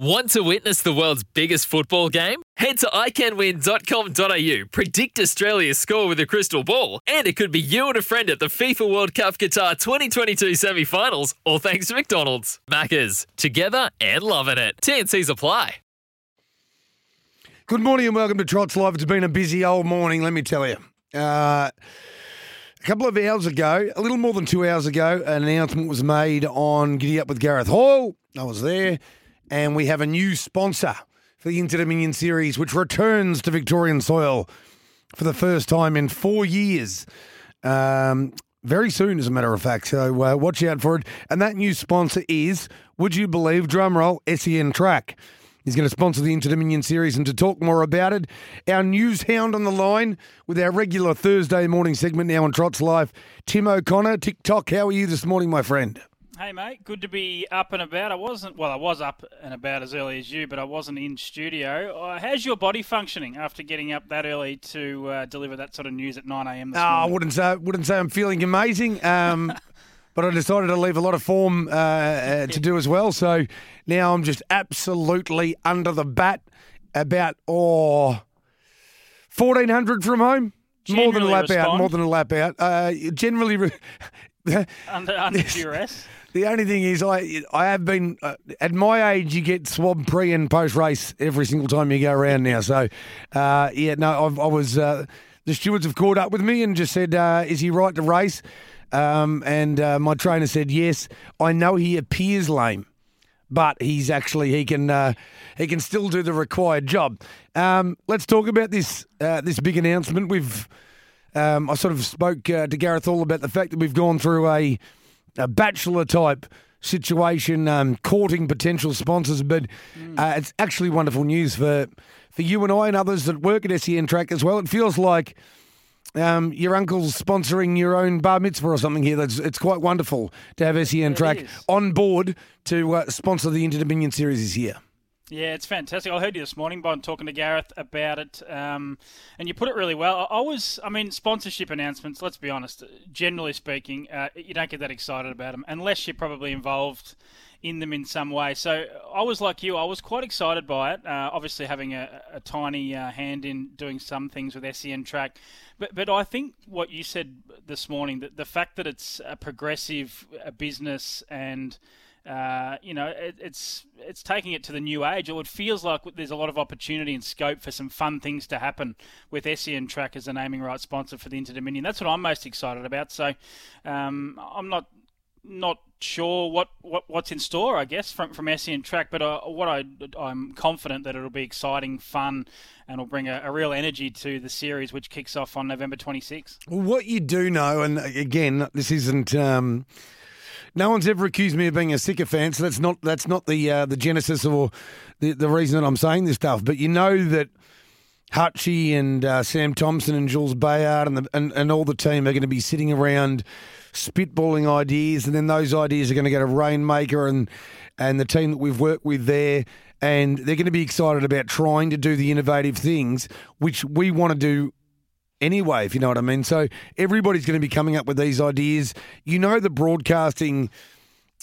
Want to witness the world's biggest football game? Head to iCanWin.com.au, predict Australia's score with a crystal ball, and it could be you and a friend at the FIFA World Cup Qatar 2022 semi finals, all thanks to McDonald's. Maccas, together and loving it. TNC's apply. Good morning and welcome to Trots Live. It's been a busy old morning, let me tell you. Uh, a couple of hours ago, a little more than two hours ago, an announcement was made on Giddy Up with Gareth Hall. I was there, and we have a new sponsor for the Inter Dominion series, which returns to Victorian soil for the first time in four years. Um, very soon, as a matter of fact. So uh, watch out for it. And that new sponsor is, would you believe, drumroll, SEN Track. He's going to sponsor the Inter Dominion series, and to talk more about it, our news hound on the line with our regular Thursday morning segment now on Trots Live, Tim O'Connor. TikTok, how are you this morning, my friend? Hey mate, good to be up and about. I wasn't well. I was up and about as early as you, but I wasn't in studio. Uh, how's your body functioning after getting up that early to uh, deliver that sort of news at nine a.m. this Oh, I wouldn't say wouldn't say I'm feeling amazing, um, but I decided to leave a lot of form uh, uh, to do as well. So now I'm just absolutely under the bat. About oh, fourteen hundred from home. more than a Generally lap out. More than a lap out. Uh, generally. Re- under under duress. The only thing is, I I have been uh, at my age. You get swab pre and post race every single time you go around now. So, uh, yeah, no, I've, I was. Uh, the stewards have caught up with me and just said, uh, "Is he right to race?" Um, and uh, my trainer said, "Yes." I know he appears lame, but he's actually he can uh, he can still do the required job. Um, let's talk about this this big announcement. We've um, I sort of spoke to Gareth all about the fact that we've gone through a, a bachelor type situation, um, courting potential sponsors, but uh, it's actually wonderful news for for you and I and others that work at SEN Track as well. It feels like um, your uncle's sponsoring your own bar mitzvah or something here. That's it's quite wonderful to have SEN Track on board to uh, sponsor the Inter Dominion series this year. Yeah, it's fantastic. I heard you this morning by talking to Gareth about it, um, and you put it really well. I I was, I mean, sponsorship announcements. Let's be honest. Generally speaking, uh, you don't get that excited about them unless you're probably involved in them in some way. So I was like you. I was quite excited by it. Uh, obviously, having a, a tiny uh, hand in doing some things with SEN Track, but but I think what you said this morning, that the fact that it's a progressive uh, business and uh, you know, it, it's it's taking it to the new age. It feels like there's a lot of opportunity and scope for some fun things to happen with SEN Track as a naming rights sponsor for the Inter Dominion. That's what I'm most excited about. So um, I'm not not sure what, what what's in store, I guess, from from SEN Track. But uh, what I I'm confident that it'll be exciting, fun, and will bring a, a real energy to the series, which kicks off on November 26th. Well, what you do know, and again, this isn't. Um, no one's ever accused me of being a sycophant, so that's not that's not the uh, the genesis or the the reason that I'm saying this stuff. But you know that Hutchie and uh, Sam Thompson and Jules Bayard and, the, and and all the team are going to be sitting around spitballing ideas, and then those ideas are going to go to Rainmaker and and the team that we've worked with there, and they're going to be excited about trying to do the innovative things which we want to do anyway, if you know what I mean. So everybody's going to be coming up with these ideas. You know, the broadcasting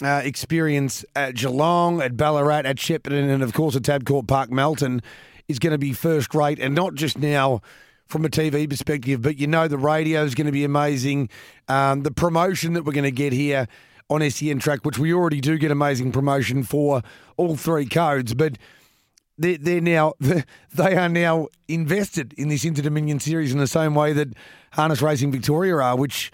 uh, experience at Geelong, at Ballarat, at Shepparton, and of course at Tabcorp Park, Melton is going to be first rate, and not just now. From a TV perspective, but you know the radio is going to be amazing. Um, the promotion that we're going to get here on SEN Track, which we already do get amazing promotion for all three codes, but they're, they're now they are now invested in this Inter Dominion series in the same way that Harness Racing Victoria are, which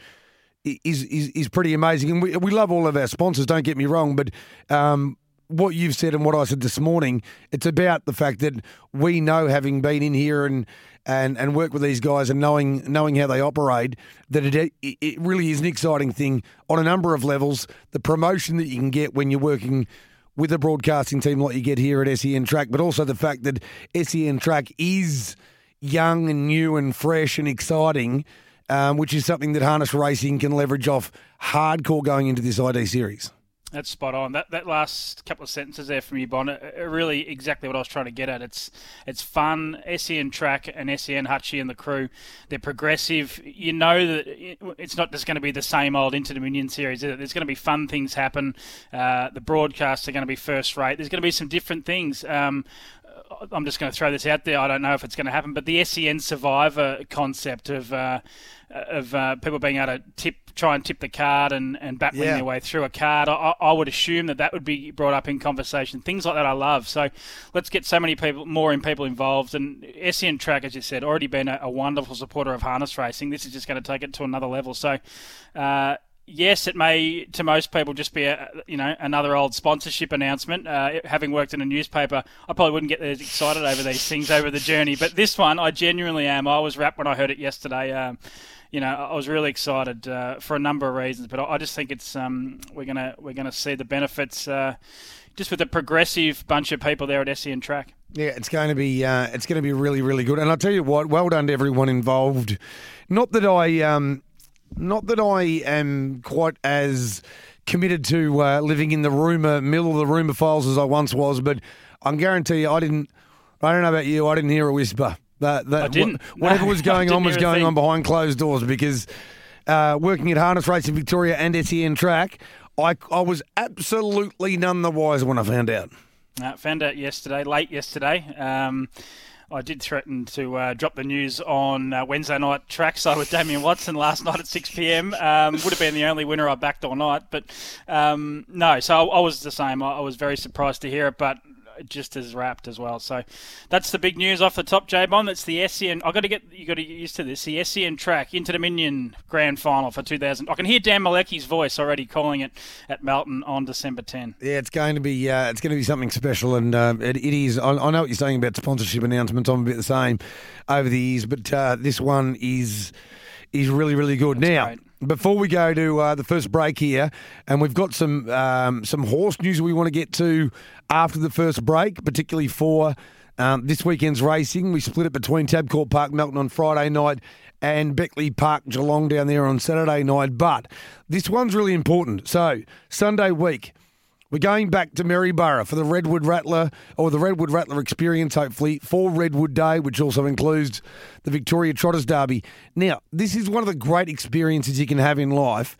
is is, is pretty amazing. And we, we love all of our sponsors. Don't get me wrong, but um, what you've said and what I said this morning, it's about the fact that we know, having been in here and and and work with these guys and knowing knowing how they operate, that it it really is an exciting thing on a number of levels. The promotion that you can get when you're working with a broadcasting team like you get here at SEN Track, but also the fact that SEN Track is young and new and fresh and exciting, um, which is something that harness racing can leverage off hardcore going into this ID series. That's spot on. That that last couple of sentences there from you, Bon, really exactly what I was trying to get at. It's it's fun. SEN track and SEN Hutchie and the crew, they're progressive. You know that it's not just going to be the same old Inter Dominion series. There's going to be fun things happen. Uh, the broadcasts are going to be first rate. There's going to be some different things. Um, I'm just going to throw this out there. I don't know if it's going to happen, but the SEN Survivor concept of uh, of uh, people being able to tip, try and tip the card and, and battling yeah. their way through a card. I, I, would assume that that would be brought up in conversation. Things like that I love. So let's get so many people, more in people involved. And SEN Track, as you said, already been a, a wonderful supporter of harness racing. This is just going to take it to another level. So. Uh, yes, it may to most people just be a you know another old sponsorship announcement. Uh, having worked in a newspaper, I probably wouldn't get as excited over these things over the journey. But this one, I genuinely am. I was wrapped when I heard it yesterday. Um, you know, I was really excited uh, for a number of reasons, but I just think it's um, we're gonna we're gonna see the benefits uh, just with a progressive bunch of people there at SEN Track. Yeah, it's going to be uh, it's going to be really really good, and I'll tell you what, well done to everyone involved. Not that I um, not that I am quite as committed to uh, living in the rumor middle of the rumor files as I once was, but I guarantee you, I didn't. I don't know about you. I didn't hear a whisper. That, that I didn't. whatever no, was going on was going on behind closed doors because uh, working at Harness Racing Victoria and SEN Track, I, I was absolutely none the wiser when I found out. Uh, found out yesterday, late yesterday. Um, I did threaten to uh, drop the news on uh, Wednesday night trackside with Damien Watson last night at 6 p.m. Um, would have been the only winner I backed all night, but um, no. So I, I, was the same. I, I, was very surprised to hear it, but just as wrapped as well. So that's the big news off the top, J Bomb. That's the SEN. I've got to get you got to get used to this. The SEN track Inter Dominion Grand Final for 2000. I can hear Dan Malecki's voice already calling it at Melton on December 10. Yeah, it's going to be uh, it's going to be something special, and uh, it, it is. I, I, know what you're saying about sponsorship announcements. I'm a bit the same over the years, but uh, this one is is really really good. That's now. Great before we go to uh, the first break here, and we've got some um, some horse news we want to get to after the first break, particularly for um, this weekend's racing. We split it between Tabcorp Park Melton on Friday night and Beckley Park Geelong down there on Saturday night. But this one's really important. So Sunday week. We're going back to Maryborough for the Redwood Rattler, or the Redwood Rattler experience, hopefully, for Redwood Day, which also includes the Victoria Trotters Derby. Now, this is one of the great experiences you can have in life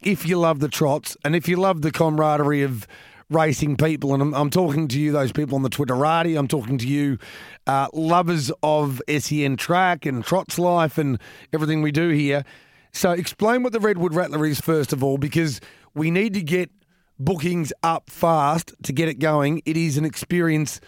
if you love the trots and if you love the camaraderie of racing people. And I'm, I'm talking to you, those people on the Twitterati. I'm talking to you, uh, lovers of SEN track and trots life and everything we do here. So, explain what the Redwood Rattler is, first of all, because we need to get bookings up fast to get it going. It is an experience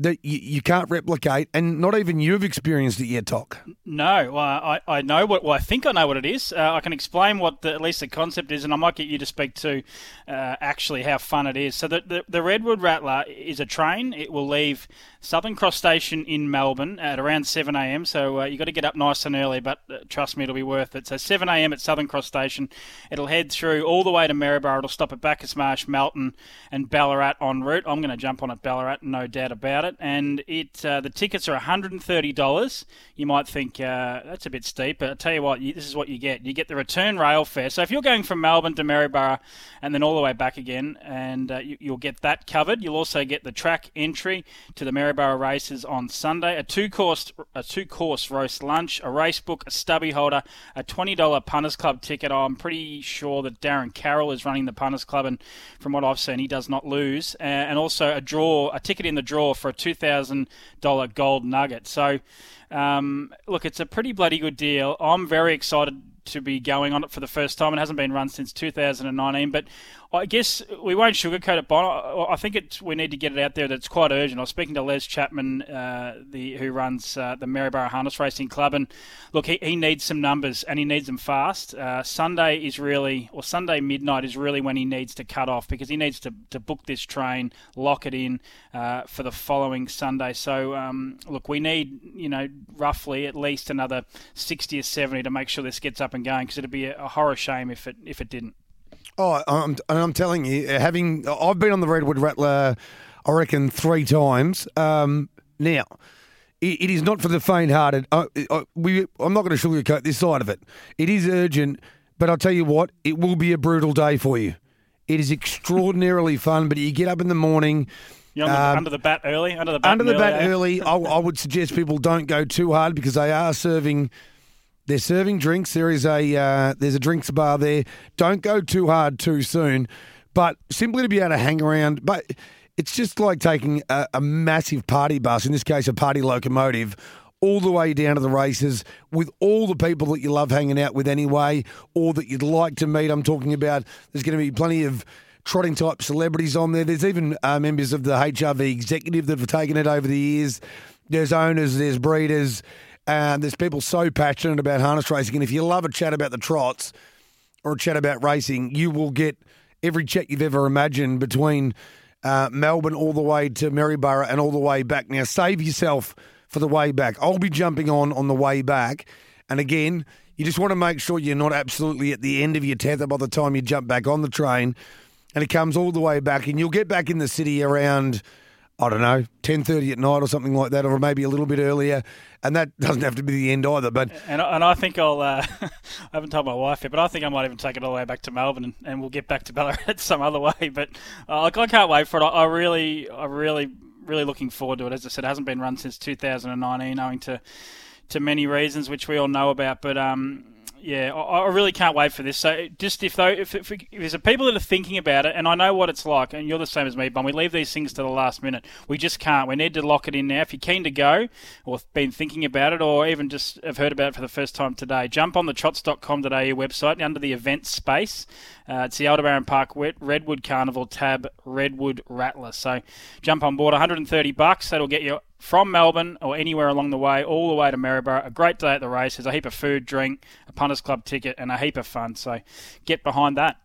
that you, you can't replicate, and not even you've experienced it yet, Toc. No, I, I know what. Well, I think I know what it is. Uh, I can explain what the, at least the concept is, and I might get you to speak to uh, actually how fun it is. So the, the, the Redwood Rattler is a train. It will leave Southern Cross Station in Melbourne at around 7 a.m. So uh, you've got to get up nice and early, but uh, trust me, it'll be worth it. So 7 a.m. at Southern Cross Station. It'll head through all the way to Maryborough. It'll stop at Bacchus Marsh, Melton, and Ballarat en route. I'm going to jump on at Ballarat, no doubt about it. And it uh, the tickets are $130. You might think uh, that's a bit steep, but I tell you what, you, this is what you get. You get the return rail fare. So if you're going from Melbourne to Maryborough and then all the way back again, and uh, you, will get that covered. You'll also get the track entry to the Maryborough races on Sunday. A two course a two course roast lunch, a race book, a stubby holder, a twenty dollar punters club ticket. I'm pretty sure that Darren Carroll is running the punters club, and from what I've seen, he does not lose. And also a draw, a ticket in the draw for a two thousand dollar gold nugget. So. Um, look, it's a pretty bloody good deal. I'm very excited to be going on it for the first time. It hasn't been run since 2019, but I guess we won't sugarcoat it, Bon. I think it, we need to get it out there that it's quite urgent. I was speaking to Les Chapman, uh, the, who runs uh, the Maryborough Harness Racing Club, and look, he, he needs some numbers and he needs them fast. Uh, Sunday is really, or Sunday midnight is really when he needs to cut off because he needs to, to book this train, lock it in uh, for the following Sunday. So, um, look, we need, you know, roughly at least another 60 or 70 to make sure this gets up and going because it'd be a, a horror shame if it if it didn't. Oh, I'm, I'm telling you, having I've been on the Redwood Rattler, I reckon three times. Um, now, it, it is not for the faint-hearted. I, I, we, I'm not going to sugarcoat this side of it. It is urgent, but I'll tell you what, it will be a brutal day for you. It is extraordinarily fun, but you get up in the morning. You're under, Um, under the bat early. Under the bat Under the early, bat eh? early, I, I would suggest people don't go too hard because they are serving. They're serving drinks. There is a uh, there's a drinks bar there. Don't go too hard too soon, but simply to be able to hang around. But it's just like taking a, a massive party bus, in this case a party locomotive, all the way down to the races with all the people that you love hanging out with anyway, or that you'd like to meet. I'm talking about. There's going to be plenty of trotting type celebrities on there. There's even uh, members of the HRV executive that have taken it over the years. There's owners, there's breeders, and there's people so passionate about harness racing. And if you love a chat about the trots or a chat about racing, you will get every chat you've ever imagined between uh, Melbourne all the way to Maryborough and all the way back. Now, save yourself for the way back. I'll be jumping on on the way back. And again, you just want to make sure you're not absolutely at the end of your tether by the time you jump back on the train. And it comes all the way back, and you'll get back in the city around, I don't know, ten thirty at night or something like that, or maybe a little bit earlier. And that doesn't have to be the end either. But And, and I think I'll. Uh, I haven't told my wife yet, but I think I might even take it all the way back to Melbourne, and, and we'll get back to Ballarat some other way. But uh, like, I can't wait for it. I, I really, I really, really looking forward to it. As I said, it hasn't been run since 2019, owing to to many reasons, which we all know about. But um, yeah, I, I really can't wait for this. So just if though, if, if, if there's people that are thinking about it, and I know what it's like, and you're the same as me, but we leave these things to the last minute. We just can't. We need to lock it in now. If you're keen to go, or been thinking about it, or even just have heard about it for the first time today, jump on the trots.com.au website under the events space. Uh, it's the Aldebaran Park Redwood Carnival tab Redwood Rattler. So jump on board, 130 bucks. That'll get you from Melbourne or anywhere along the way, all the way to Maryborough. A great day at the races, a heap of food, drink, a punters club ticket, and a heap of fun. So get behind that.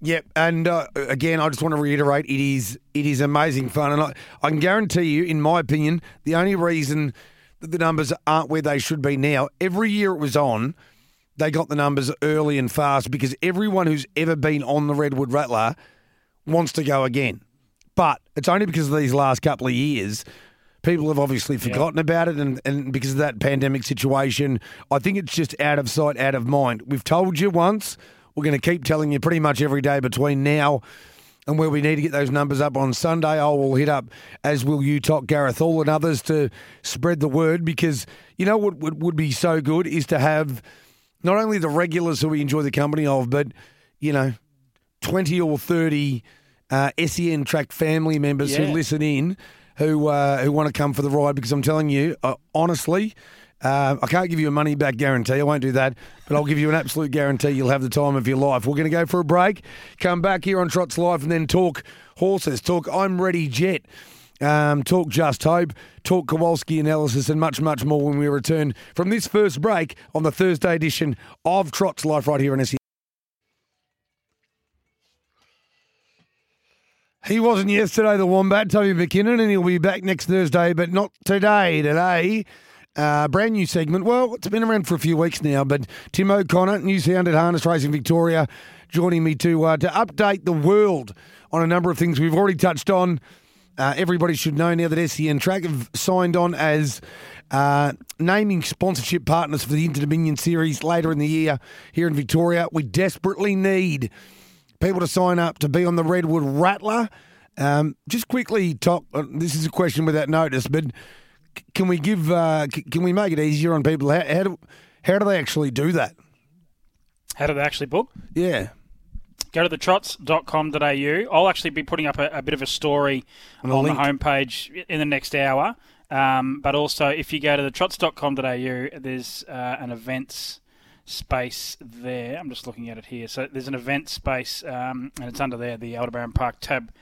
Yep, and uh, again, I just want to reiterate, it is it is amazing fun, and I, I can guarantee you, in my opinion, the only reason that the numbers aren't where they should be now, every year it was on, they got the numbers early and fast because everyone who's ever been on the Redwood Rattler wants to go again, but it's only because of these last couple of years. People have obviously forgotten about it, and, and because of that pandemic situation, I think it's just out of sight, out of mind. We've told you once, we're going to keep telling you pretty much every day between now and where we need to get those numbers up on Sunday. I will hit up, as will you, Top Gareth Hall and others, to spread the word because you know what would, would be so good is to have not only the regulars who we enjoy the company of, but you know, twenty or thirty uh, SEN track family members who listen in, who uh, who want to come for the ride. Because I'm telling you, uh, honestly. Uh, I can't give you a money back guarantee. I won't do that, but I'll give you an absolute guarantee you'll have the time of your life. We're going to go for a break, come back here on Trots Life, and then talk horses. Talk I'm Ready Jet. Um, talk Just Hope, talk Kowalski analysis, and much, much more when we return from this first break on the Thursday edition of Trots Life right here on SEN. He wasn't yesterday, the Wombat, Toby McKinnon, and he'll be back next Thursday, but not today. Today, uh, brand new segment. Well, it's been around for a few weeks now, but Tim O'Connor, New Sound at Harness Racing Victoria, joining me to uh, to update the world on a number of things we've already touched on. Uh, everybody should know now that SEN Track have signed on as uh, naming sponsorship partners for the Inter Dominion Series later in the year here in Victoria. We desperately need people to sign up to be on the Redwood Rattler. Um, just quickly, top. Uh, this is a question without notice, but can we give? Uh, can we make it easier on people? How, how do how do they actually do that? How do they actually book? Yeah, Go to the trots.com.au. I'll actually be putting up a, a bit of a story And on, a the homepage in the next hour. Um, but also, if you go to the trots.com.au, there's uh, an events space there. I'm just looking at it here. So there's an event space, um, and it's under there, the Aldebaran Park tab.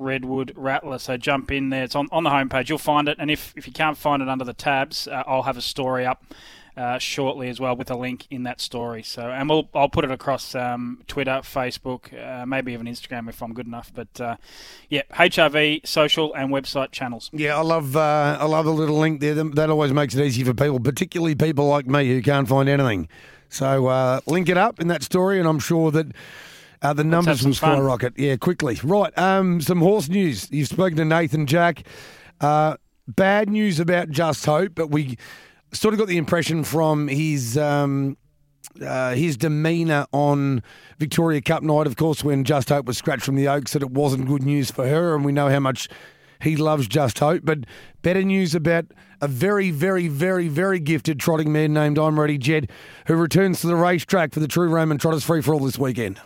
Redwood Rattler. So jump in there. It's on, on the homepage. You'll find it. And if, if you can't find it under the tabs, uh, I'll have a story up uh, shortly as well with a link in that story. So, and we'll I'll put it across um, Twitter, Facebook, uh, maybe even Instagram if I'm good enough. But uh, yeah, HRV social and website channels. yeah. I love uh, I love the little link there. That always makes it easy for people, particularly people like me who can't find anything. So uh, link it up in that story, and I'm sure that. Uh, the numbers will fun. skyrocket. Yeah, quickly. Right. Um, some horse news. You've spoken to Nathan Jack. Uh, bad news about Just Hope, but we sort of got the impression from his um, uh, his demeanour on Victoria Cup night, of course, when Just Hope was scratched from the Oaks, that it wasn't good news for her, and we know how much he loves Just Hope. But better news about a very, very, very, very gifted trotting man named I'm Ready Jet, who returns to the racetrack for the True Roman Trotters Free for All this weekend.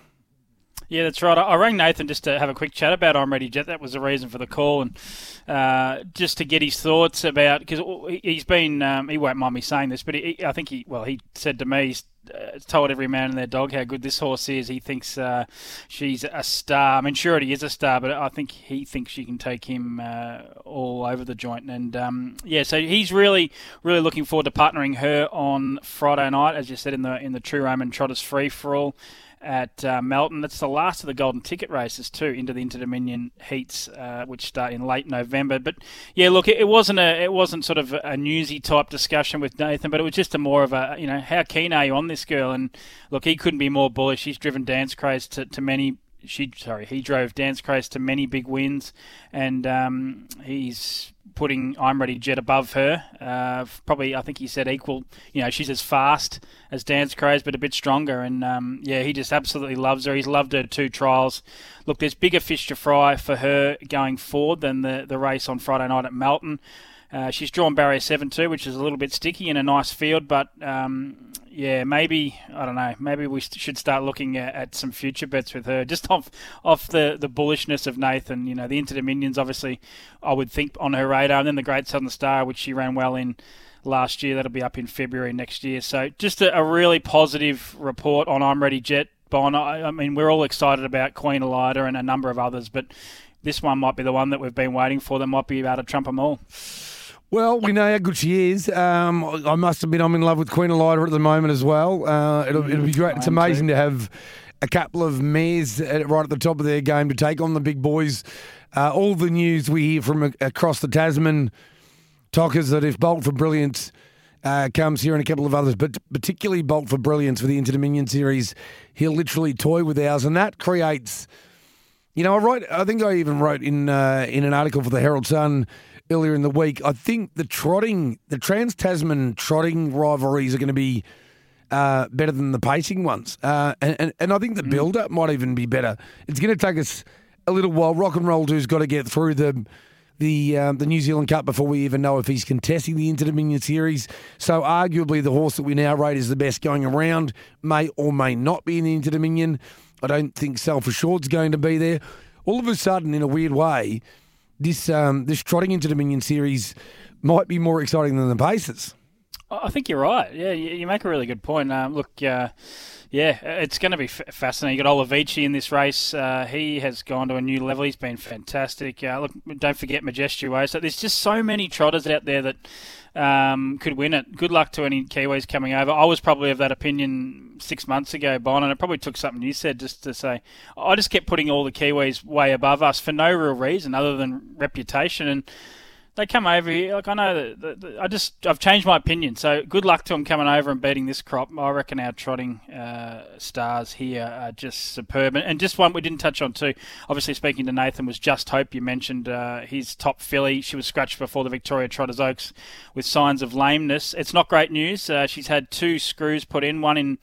Yeah, that's right. I rang Nathan just to have a quick chat about I'm Ready Jet. That was the reason for the call, and uh, just to get his thoughts about because he's been um, he won't mind me saying this, but he, I think he well he said to me he's uh, told every man and their dog how good this horse is. He thinks uh, she's a star. I mean, sure, he is a star, but I think he thinks she can take him uh, all over the joint. And um, yeah, so he's really, really looking forward to partnering her on Friday night, as you said in the in the True Roman Trotters Free for All at uh, Melton. That's the last of the golden ticket races too into the Inter Dominion heats, uh, which start in late November. But yeah, look, it, it, wasn't a it wasn't sort of a newsy type discussion with Nathan, but it was just a more of a you know how keen are you on this girl? And look, he couldn't be more bullish. He's driven Dance Craze to, to many she sorry he drove Dance Craze to many big wins, and um, he's putting I'm Ready Jet above her. Uh, probably, I think he said equal. You know, she's as fast as Dance Craze, but a bit stronger. And um, yeah, he just absolutely loves her. He's loved her two trials. Look, there's bigger fish to fry for her going forward than the the race on Friday night at Melton. Uh, she's drawn barrier seven too, which is a little bit sticky in a nice field, but um, yeah, maybe I don't know. Maybe we should start looking at, at, some future bets with her, just off off the, the bullishness of Nathan. You know, the Inter Dominions, obviously, I would think on her radar, and then the Great Southern Star, which she ran well in last year. That'll be up in February next year. So just a, a really positive report on I'm Ready Jet. Bon, I, I mean, we're all excited about Queen Elida and a number of others, but this one might be the one that we've been waiting for. That might be able to trump them all. Well, we know how good she is. Um, I must admit, I'm in love with Queen Elida at the moment as well. Uh, it'll, it'll, be great. It's amazing to have a couple of mares right at the top of their game to take on the big boys. Uh, all the news we hear from across the Tasman, Tockers, that if Bolt for Brilliance uh, comes here and a couple of others, but particularly Bolt for Brilliance for the Inter Dominion series, he'll literally toy with ours, and that creates. You know, I wrote. I think I even wrote in uh, in an article for the Herald Sun earlier in the week. I think the trotting, the Trans Tasman trotting rivalries are going to be uh, better than the pacing ones, uh, and, and, and I think the mm. build up might even be better. It's going to take us a little while. Rock and Roll Two's got to get through the the um, the New Zealand Cup before we even know if he's contesting the Inter Dominion Series. So arguably the horse that we now rate as the best going around may or may not be in the Inter Dominion. I don't think Self Assured's going to be there. All of a sudden, in a weird way, this um, this trotting Inter Dominion series might be more exciting than the paces. I think you're right. Yeah, you make a really good point. Um, look, uh, yeah, it's going to be f- fascinating. You got Olavici in this race. Uh, he has gone to a new level. He's been fantastic. Uh, look, don't forget Majestuous. So there's just so many trotters out there that um, could win it. Good luck to any Kiwis coming over. I was probably of that opinion six months ago, Bon, and it probably took something you said just to say. I just kept putting all the Kiwis way above us for no real reason other than reputation and they come over here. Like I know that, I just I've changed my opinion. So good luck to them coming over and beating this crop. I reckon our trotting uh, stars here are just superb. And, just one we didn't touch on too. Obviously, speaking to Nathan was Just Hope. You mentioned uh, his top filly. She was scratched before the Victoria Trotters Oaks with signs of lameness. It's not great news. Uh, she's had two screws put in, one in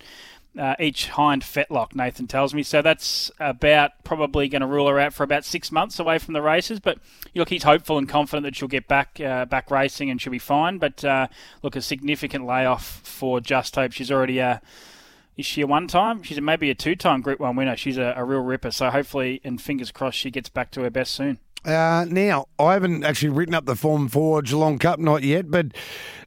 uh, each hind fetlock, Nathan tells me. So that's about probably going to rule her out for about six months away from the races. But look, he's hopeful and confident that she'll get back uh, back racing and she'll be fine. But uh, look, a significant layoff for Just Hope. She's already a is she a one time? She's maybe a two time Group One winner. She's a, a real ripper. So hopefully, and fingers crossed, she gets back to her best soon. Uh, now, I haven't actually written up the form for Geelong Cup, not yet, but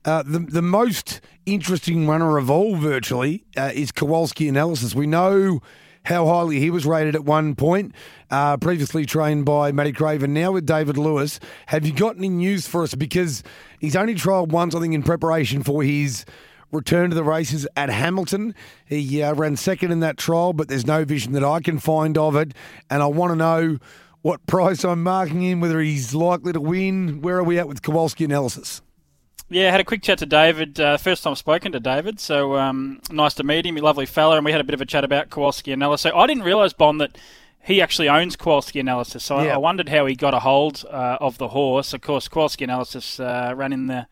uh, the the most interesting runner of all, virtually, uh, is Kowalski Analysis. We know how highly he was rated at one point, uh, previously trained by Matty Craven, now with David Lewis. Have you got any news for us? Because he's only trialled once, I think, in preparation for his return to the races at Hamilton. He uh, ran second in that trial, but there's no vision that I can find of it. And I want to know what price I'm marking him, whether he's likely to win. Where are we at with Kowalski analysis? Yeah, had a quick chat to David. Uh, first time spoken to David, so um, nice to meet him. A lovely fella, and we had a bit of a chat about Kowalski analysis. So I didn't realise, Bond that he actually owns Kowalski Analysis, so Yeah. I, I wondered how he got a hold uh, of the horse. Of course, Kowalski Analysis uh, ran in the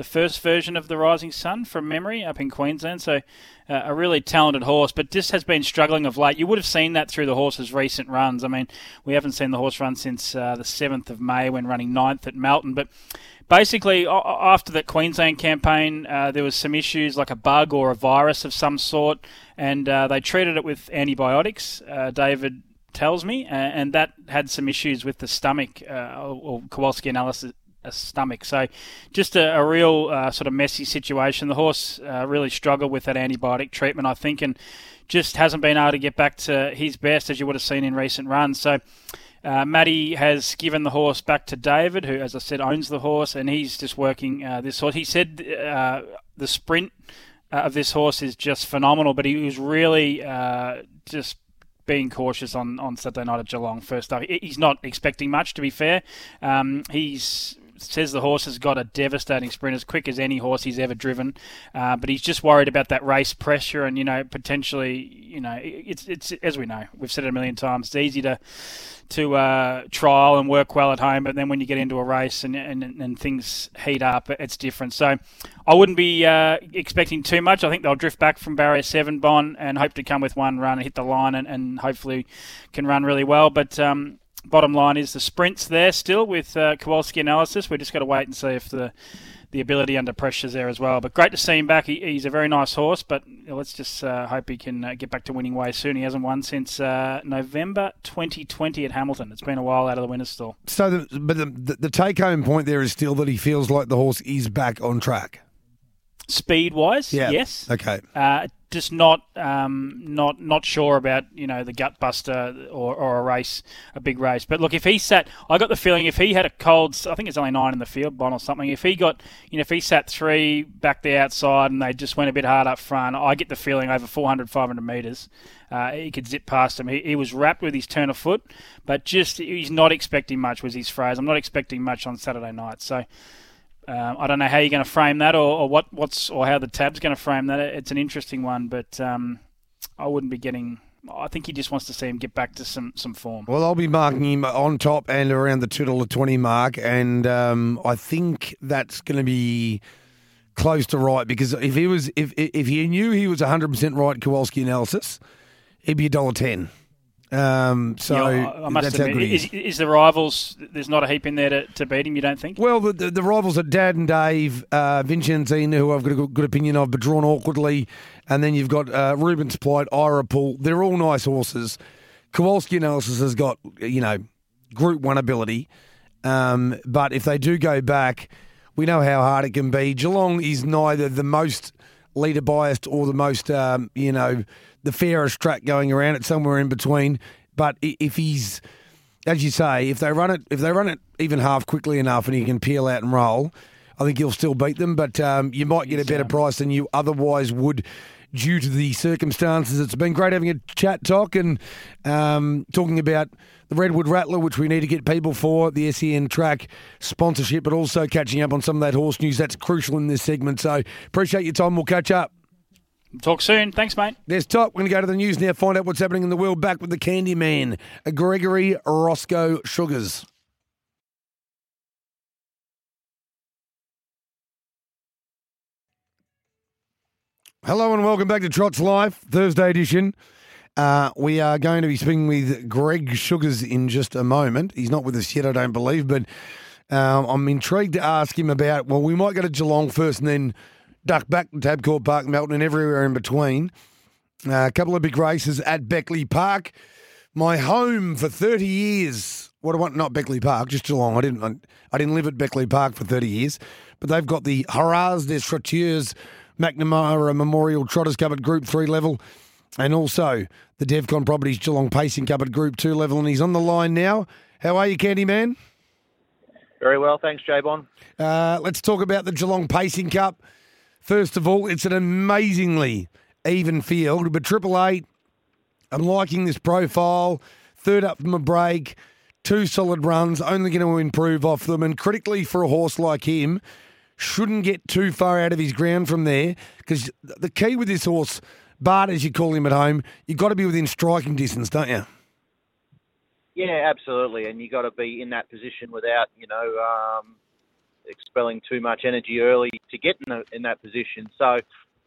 the first version of the Rising Sun from memory up in Queensland, so uh, a really talented horse, but just has been struggling of late. You would have seen that through the horse's recent runs. I mean, we haven't seen the horse run since uh, the 7th of May when running ninth at Melton, but basically after that Queensland campaign, uh, there was some issues like a bug or a virus of some sort, and uh, they treated it with antibiotics. Uh, David tells me, and that had some issues with the stomach uh, or Kowalski analysis. A stomach, so just a, a real uh, sort of messy situation. The horse uh, really struggled with that antibiotic treatment, I think, and just hasn't been able to get back to his best, as you would have seen in recent runs. So, uh, has given the horse back to David, who, as I said, owns the horse, and he's just working uh, this horse. He said uh, the sprint uh, of this horse is just phenomenal, but he was really uh, just being cautious on, on Saturday night at Geelong first up. He's not expecting much, to be fair. Um, he's says the horse has got a devastating sprint, as quick as any horse he's ever driven. Uh, but he's just worried about that race pressure, and you know potentially, you know, it's it's as we know, we've said it a million times. It's easy to to uh, trial and work well at home, but then when you get into a race and, and, and things heat up, it's different. So I wouldn't be uh, expecting too much. I think they'll drift back from barrier seven, Bon, and hope to come with one run and hit the line and, and hopefully can run really well. But um, bottom line is the sprints there still with uh, Kowalski analysis. We've just got to wait and see if the the ability under pressure is there as well. But great to see him back. He, he's a very nice horse, but let's just uh, hope he can uh, get back to winning ways soon. He hasn't won since uh, November 2020 at Hamilton. It's been a while out of the winner's stall. So, the, but the, the, the take home point there is still that he feels like the horse is back on track. Speed wise, Yeah. yes. Okay. Just not um, not not sure about you know the gut buster or, or a race, a big race. But look, if he sat, I got the feeling if he had a cold, I think it's only nine in the field, Bon or something. If he got, you know, if he sat three back the outside and they just went a bit hard up front, I get the feeling over 400, 500 metres, uh, he could zip past him. He, he was wrapped with his turn of foot, but just he's not expecting much. Was his phrase? I'm not expecting much on Saturday night. So. Um, I don't know how you're going to frame that, or, or what, what's, or how the tab's going to frame that. It's an interesting one, but um, I wouldn't be getting. I think he just wants to see him get back to some, some form. Well, I'll be marking him on top and around the two dollar twenty mark, and um, I think that's going to be close to right because if he was, if if he knew he was hundred percent right, Kowalski analysis, he'd be a dollar ten. Um, so know, I, must admit, is, is. the rivals? There's not a heap in there to, to beat him. You don't think? Well, the, the, the rivals are Dad and Dave, uh, Vincentine, who I've got a good, good opinion of, but drawn awkwardly. And then you've got uh, Rubens Plight, Ira Pool. They're all nice horses. Kowalski Analysis has got, you know, Group 1 ability. Um, but if they do go back, we know how hard it can be. Geelong is neither the most leader biased or the most, um, you know, the fairest track going around. It's somewhere in between. But if he's as you say, if they run it, if they run it even half quickly enough, and he can peel out and roll, I think he'll still beat them. But um, you might get a better price than you otherwise would, due to the circumstances. It's been great having a chat, talk, and um, talking about the Redwood Rattler, which we need to get people for the SEN track sponsorship, but also catching up on some of that horse news. That's crucial in this segment. So appreciate your time. We'll catch up. Talk soon. Thanks, mate. There's top. We're going to go to the news now, find out what's happening in the world. Back with the Candy Man, Gregory Roscoe Sugars. Hello and welcome back to Trots Life, Thursday edition. Uh, we are going to be speaking with Greg Sugars in just a moment. He's not with us yet, I don't believe, but um, I'm intrigued to ask him about. Well, we might go to Geelong first and then duck back to Tabcorp Park, Melton, and everywhere in between. Uh, a couple of big races at Beckley Park, my home for 30 years. What I want, not Beckley Park, just Geelong. I didn't, I, I didn't live at Beckley Park for 30 years, but they've got the Haras des Trotteurs McNamara Memorial Trotters Cup at Group 3 level, and also the Devcon Properties Geelong Pacing Cup at Group 2 level. And he's on the line now. How are you, Candyman? Very well, thanks, Jabon. Uh, let's talk about the Geelong Pacing Cup. First of all, it's an amazingly even field, but Triple Eight, I'm liking this profile. Third up from a break, two solid runs, only going to improve off them. And critically for a horse like him, shouldn't get too far out of his ground from there because the key with this horse, Bart, as you call him at home, you've got to be within striking distance, don't you? Yeah, absolutely, and you've got to be in that position without you know um, expelling too much energy early to get in, the, in that position. So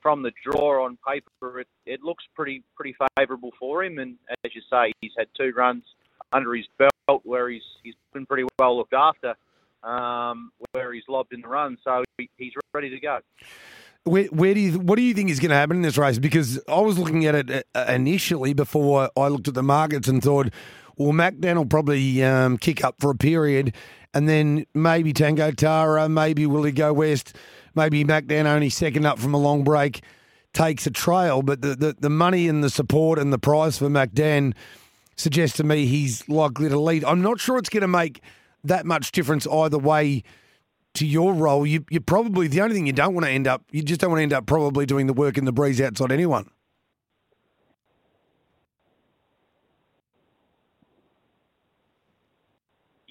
from the draw on paper, it, it looks pretty pretty favourable for him. And as you say, he's had two runs under his belt where he's he's been pretty well looked after, um, where he's lobbed in the run. So he, he's ready to go. Where, where do you what do you think is going to happen in this race? Because I was looking at it uh, initially before I looked at the markets and thought, well, MacDan will probably um, kick up for a period, and then maybe Tango Tara, maybe will he go west, maybe MacDan only second up from a long break takes a trail, but the, the, the money and the support and the price for MacDan suggests to me he's likely to lead. I'm not sure it's going to make that much difference either way to your role, you you probably the only thing you don't want to end up you just don't want to end up probably doing the work in the breeze outside anyone.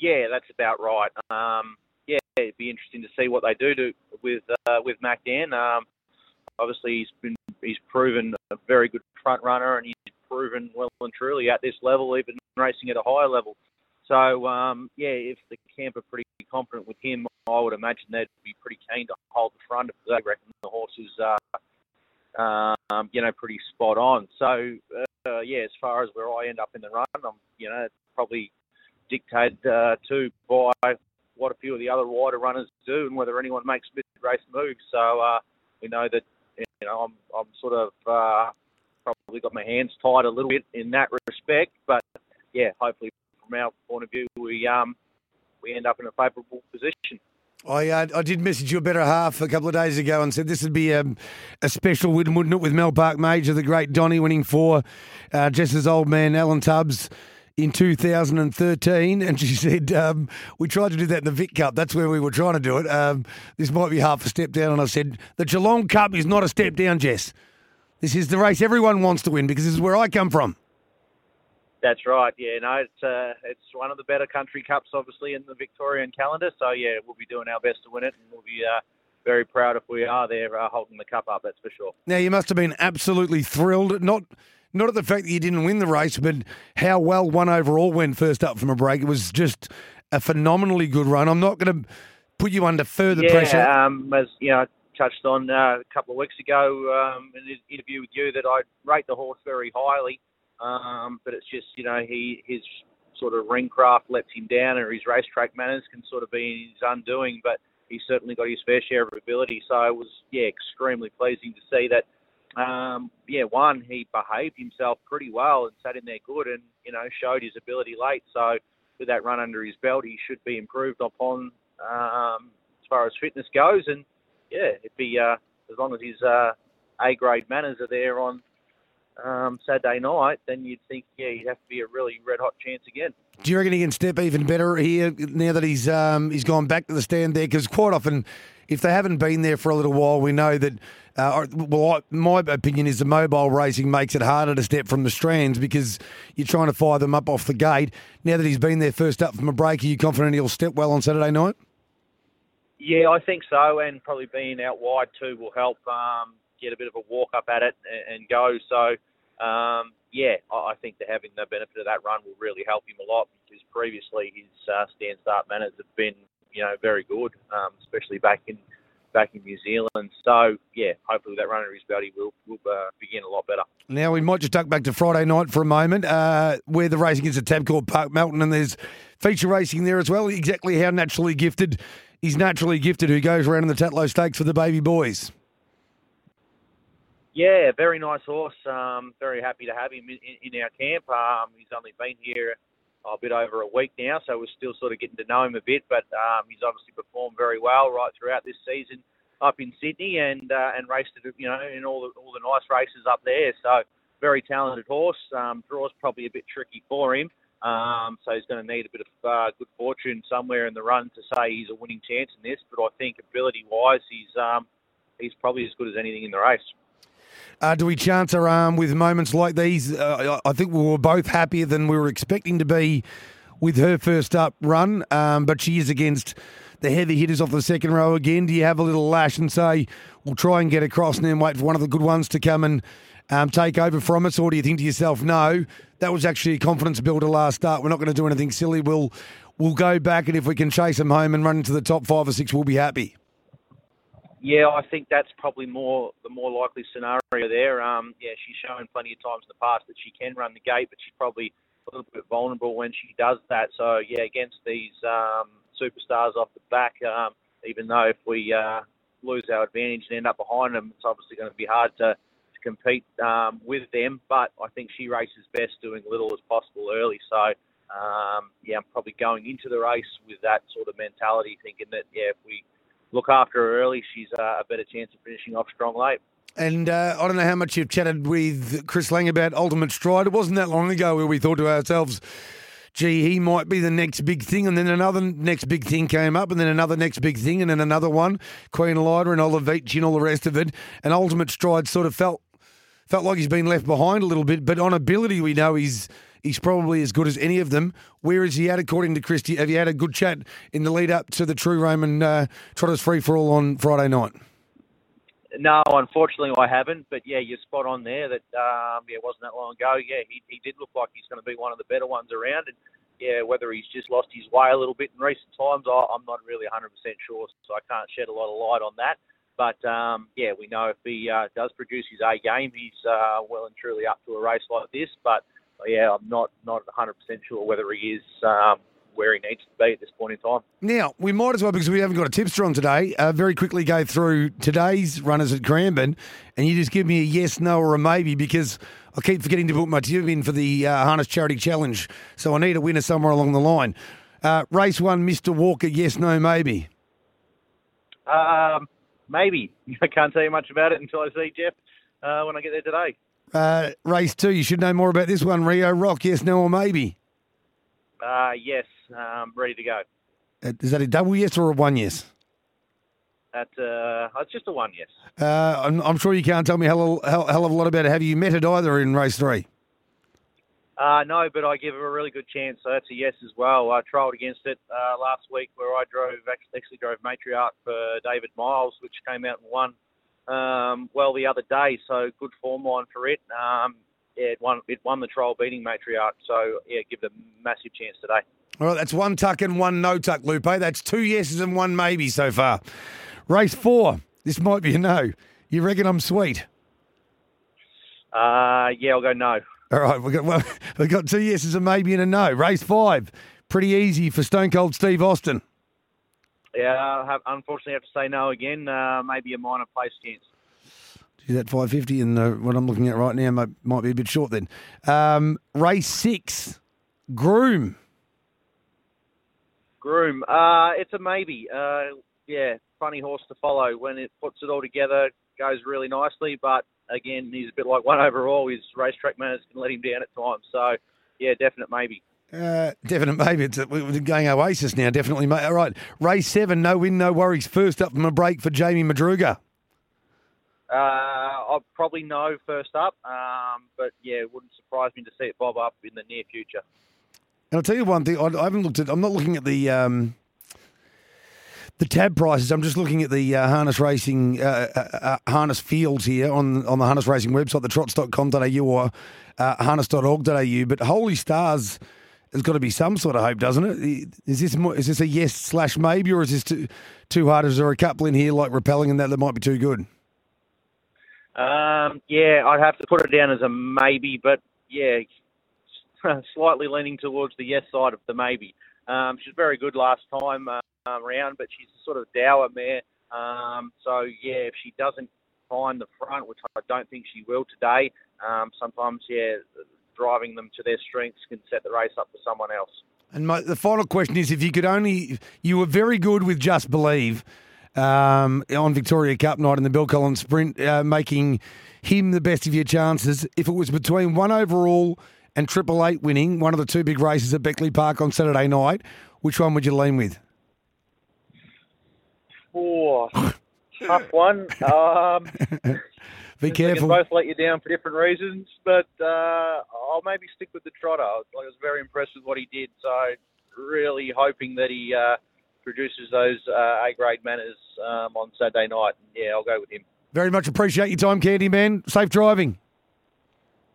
Yeah, that's about right. Um, yeah, it'd be interesting to see what they do to, with uh, with MacDan. Um, obviously, he's been he's proven a very good front runner, and he's proven well and truly at this level, even racing at a higher level. So um, yeah, if the camp are pretty confident with him, I would imagine they'd be pretty keen to hold the front if they reckon the horse is, uh, um, you know, pretty spot on. So uh, yeah, as far as where I end up in the run, I'm, you know, probably dictated uh, to by what a few of the other wider runners do and whether anyone makes mid-race moves. So uh, we know that you know I'm I'm sort of uh, probably got my hands tied a little bit in that respect, but yeah, hopefully from our point of view, we um, we end up in a favourable position. I uh, I did message you a better half a couple of days ago and said this would be a, a special win, wouldn't it, with Mel Park Major, the great Donny winning for uh, old man, Alan Tubbs, in 2013. And she said, um, We tried to do that in the Vic Cup. That's where we were trying to do it. Um, this might be half a step down. And I said, The Geelong Cup is not a step down, Jess. This is the race everyone wants to win because this is where I come from. That's right. Yeah, no, it's uh, it's one of the better country cups, obviously, in the Victorian calendar. So yeah, we'll be doing our best to win it, and we'll be uh, very proud if we are there uh, holding the cup up. That's for sure. Now you must have been absolutely thrilled, not not at the fact that you didn't win the race, but how well one overall went first up from a break. It was just a phenomenally good run. I'm not going to put you under further yeah, pressure. Um, as you know, I touched on uh, a couple of weeks ago um, in an interview with you that I rate the horse very highly. Um, but it's just you know he his sort of ring craft lets him down, or his racetrack manners can sort of be his undoing. But he's certainly got his fair share of ability. So it was yeah extremely pleasing to see that. Um, yeah, one he behaved himself pretty well and sat in there good, and you know showed his ability late. So with that run under his belt, he should be improved upon um, as far as fitness goes. And yeah, it'd be uh, as long as his uh, A grade manners are there on um, Saturday night, then you'd think, yeah, he'd have to be a really red hot chance again. Do you reckon he can step even better here now that he's um, he's gone back to the stand there? Because quite often, if they haven't been there for a little while, we know that. Uh, well, I, my opinion is the mobile racing makes it harder to step from the strands because you're trying to fire them up off the gate. Now that he's been there first up from a break, are you confident he'll step well on Saturday night? Yeah, I think so, and probably being out wide too will help. Um, get a bit of a walk up at it and, and go. So, um, yeah, I, think that having the benefit of that run will really help him a lot because previously his uh, stand start manners have been, you know, very good, um, especially back in back in New Zealand. So, yeah, hopefully that run under his belt will will uh, begin a lot better. Now we might just duck back to Friday night for a moment, uh, where the racing is at Tabcorp Park, Melton, and there's feature racing there as well. Exactly how naturally gifted is naturally gifted who goes around in the Tatlow Stakes for the baby boys. Yeah, very nice horse. Um, very happy to have him in, in our camp. Um, he's only been here a bit over a week now, so we're still sort of getting to know him a bit. But um, he's obviously performed very well right throughout this season up in Sydney and uh, and raced you know, in all the all the nice races up there. So very talented horse. Um, draw's probably a bit tricky for him. Um, so he's going to need a bit of uh, good fortune somewhere in the run to say he's a winning chance in this. But I think ability-wise, he's um, he's probably as good as anything in the race. Uh, do we chance our arm with moments like these? Uh, I think we were both happier than we were expecting to be with her first up run, um, but she is against the heavy hitters off the second row again? Do you have a little lash and say, we'll try and get across and then wait for one of the good ones to come and um, take over from us? Or do you think to yourself, no, that was actually a confidence builder last start. We're not going to do anything silly. We'll, we'll go back, and if we can chase them home and run into the top five or six, we'll be happy. Yeah, I think that's probably more the more likely scenario there. Um, yeah, she's shown plenty of times in the past that she can run the gate, but she's probably a little bit vulnerable when she does that. So yeah, against these um, superstars off the back, um, even though if we uh, lose our advantage and end up behind them, it's obviously going to be hard to, to compete um, with them. But I think she races best doing little as possible early. So um, yeah, I'm probably going into the race with that sort of mentality, thinking that yeah, if we look after her early, she's uh, a better chance of finishing off strong late. And uh, I don't know how much you've chatted with Chris Lang about Ultimate Stride. It wasn't that long ago where we thought to ourselves, gee, he might be the next big thing. And then another next big thing came up, and then another next big thing, and then another one. Queen Elida and Olivetti and all the rest of it. And Ultimate Stride sort of felt felt like he's been left behind a little bit. But on ability, we know he's he's probably as good as any of them. Where is he at, according to Christy? Have you had a good chat in the lead up to the True Roman uh, Trotters Free for All on Friday night? No, unfortunately, I haven't. But yeah, you're spot on there. That um, yeah, it wasn't that long ago. Yeah, he, he did look like he's going to be one of the better ones around. And yeah, whether he's just lost his way a little bit in recent times, I, I'm not really 100% sure. So I can't shed a lot of light on that. But um, yeah, we know if he uh, does produce his A game, he's uh, well and truly up to a race like this. But yeah, I'm not not 100% sure whether he is um, where he needs to be at this point in time. Now, we might as well, because we haven't got a tipster on today, uh, very quickly go through today's runners at Cranbourne, and you just give me a yes, no, or a maybe, because I keep forgetting to put my tip in for the uh, Harness Charity Challenge, so I need a winner somewhere along the line. Uh, race one, Mr. Walker, yes, no, maybe. Um, maybe. I can't tell you much about it until I see Jeff uh, when I get there today. Uh, race two, you should know more about this one, Rio Rock, yes, no, or maybe. Uh, yes, um, ready to go. Uh, is that a double yes or a one yes? That uh, it's just a one yes. Uh, I'm, I'm sure you can't tell me a hell, hell, hell of a lot about it. Have you met it either in race three? Uh, no, but I give her a really good chance, so that's a yes as well. I trialled against it uh, last week where I drove actually drove Matriarch for David Miles, which came out and won um, well the other day. So good form line for it. Um, yeah, it won it won the trial beating Matriarch. So yeah, give it a massive chance today. All right, that's one tuck and one no tuck, Lupe. That's two yeses and one maybe so far. Race four. This might be a no. You reckon I'm sweet? Uh, yeah, I'll go no. All right, we've got, well, we've got two yeses and maybe and a no. Race five. Pretty easy for Stone Cold Steve Austin. Yeah, I have, unfortunately have to say no again. Uh, maybe a minor place chance. Gee, that 550 and uh, what I'm looking at right now might, might be a bit short then. Um, race six. Groom. Groom. Uh, it's a maybe. Uh, yeah, funny horse to follow. When it puts it all together, goes really nicely. But again, he's a bit like one overall. His racetrack manners can let him down at times. So, yeah, definite maybe. Uh, definite maybe. It's, we're going Oasis now, definitely. Mate. All right. Race seven, no win, no worries. First up from a break for Jamie Madruga. Uh, I'll probably no first up. Um, but, yeah, it wouldn't surprise me to see it bob up in the near future. And I'll tell you one thing. I, I haven't looked at. I'm not looking at the um, the tab prices. I'm just looking at the uh, harness racing uh, uh, uh harness fields here on on the harness racing website, the trots.com.au or uh, harness.org.au. But Holy Stars has got to be some sort of hope, doesn't it? Is this more, is this a yes slash maybe, or is this too too hard? Is there a couple in here like repelling and that that might be too good? Um, yeah, I'd have to put it down as a maybe, but yeah, slightly leaning towards the yes side of the maybe. Um, she's very good last time uh, around, but she's a sort of dour mare. Um, so yeah, if she doesn't find the front, which I don't think she will today, um, sometimes yeah, driving them to their strengths can set the race up for someone else. And my, the final question is: If you could only, you were very good with Just Believe um, on Victoria Cup night in the Bill Collins Sprint, uh, making him the best of your chances. If it was between one overall and Triple Eight winning one of the two big races at Beckley Park on Saturday night, which one would you lean with? Oh, tough one. Um, Be careful. They both let you down for different reasons, but uh, I'll maybe stick with the trotter. I was very impressed with what he did, so really hoping that he uh, produces those uh, A grade manners um, on Saturday night. Yeah, I'll go with him. Very much appreciate your time, Candy Man. Safe driving.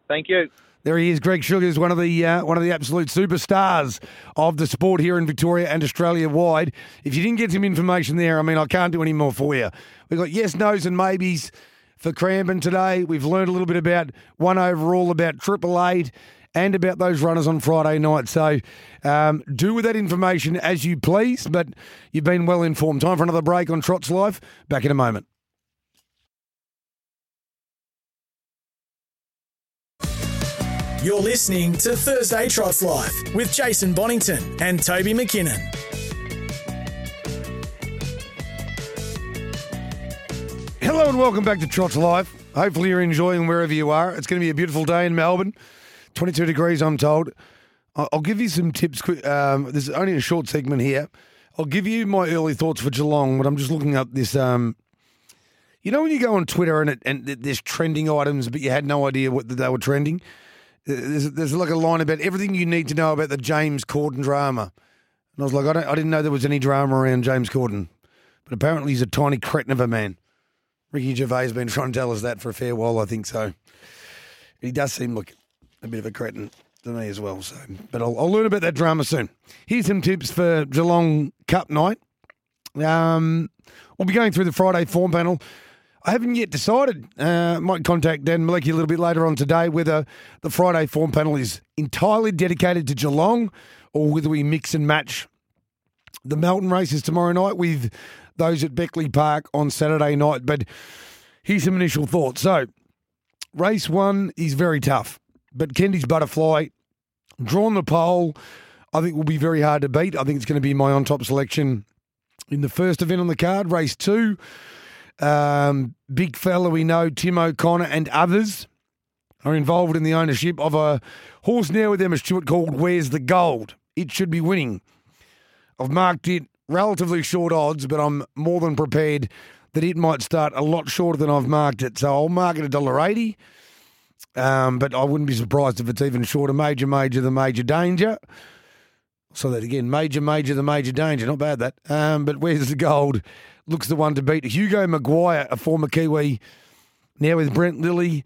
Thank you. There he is, Greg Sugars, one of the uh, one of the absolute superstars of the sport here in Victoria and Australia wide. If you didn't get some information there, I mean, I can't do any more for you. We've got yes, nos, and maybes for Cranbourne today. We've learned a little bit about one overall, about Triple Eight, and about those runners on Friday night. So um, do with that information as you please, but you've been well informed. Time for another break on Trot's Life. Back in a moment. You're listening to Thursday Trots Life with Jason Bonington and Toby McKinnon. Hello and welcome back to Trots Life. Hopefully you're enjoying wherever you are. It's going to be a beautiful day in Melbourne. 22 degrees, I'm told. I'll give you some tips. Um, there's only a short segment here. I'll give you my early thoughts for Geelong, but I'm just looking up this. Um, you know when you go on Twitter and it, and there's trending items, but you had no idea what they were trending. There's, there's like a line about everything you need to know about the James Corden drama, and I was like, I, I didn't know there was any drama around James Corden, but apparently he's a tiny cretin of a man. Ricky Gervais been trying to tell us that for a fair while, I think so. He does seem like a bit of a cretin to me as well. So, but I'll, I'll learn about that drama soon. Here's some tips for Geelong Cup night. Um, we'll be going through the Friday form panel. I haven't yet decided. Uh, might contact Dan Malecki a little bit later on today whether the Friday form panel is entirely dedicated to Geelong or whether we mix and match the Melton races tomorrow night with those at Beckley Park on Saturday night. But here's some initial thoughts. So, race one is very tough, but Kendy's Butterfly, drawn the pole, I think will be very hard to beat. I think it's going to be my on top selection in the first event on the card. Race two, um, big fella we know, Tim O'Connor and others are involved in the ownership of a horse now with Emma Stewart called Where's the Gold? It should be winning. I've marked it relatively short odds, but I'm more than prepared that it might start a lot shorter than I've marked it. So I'll mark it a dollar eighty. Um, but I wouldn't be surprised if it's even shorter. Major, major, the major danger. So that again, major, major, the major danger. Not bad that. Um, but where's the gold? Looks the one to beat. Hugo Maguire, a former Kiwi, now with Brent Lilley,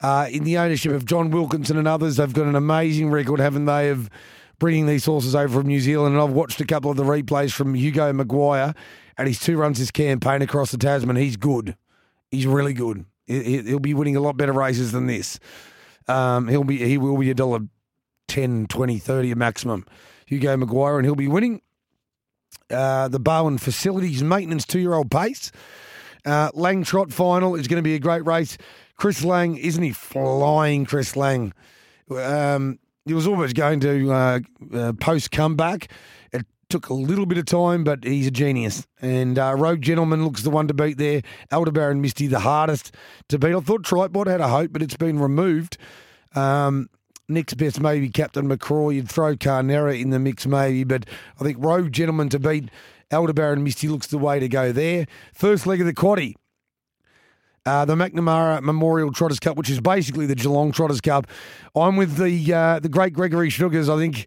uh, in the ownership of John Wilkinson and others. They've got an amazing record, haven't they, of bringing these horses over from New Zealand. And I've watched a couple of the replays from Hugo Maguire and his two runs his campaign across the Tasman. He's good. He's really good. He- He'll be winning a lot better races than this. Um, he'll be he will be a dollar 10, 20, 30 a maximum. Hugo Maguire, and he'll be winning. Uh, the Bowen Facilities Maintenance two year old pace. Uh, Lang Trot final is going to be a great race. Chris Lang, isn't he flying, Chris Lang? Um, he was almost going to uh, uh, post comeback. It took a little bit of time, but he's a genius. And uh, Rogue Gentleman looks the one to beat there. Aldebaran Misty, the hardest to beat. I thought Tripod had a hope, but it's been removed. Um, next best maybe Captain McCraw. You'd throw Carnera in the mix maybe, but I think Rogue Gentleman to beat Aldebaran Misty looks the way to go there. First leg of the quaddy. Uh, the McNamara Memorial Trotters Cup, which is basically the Geelong Trotters Cup. I'm with the uh, the great Gregory Sugars. I think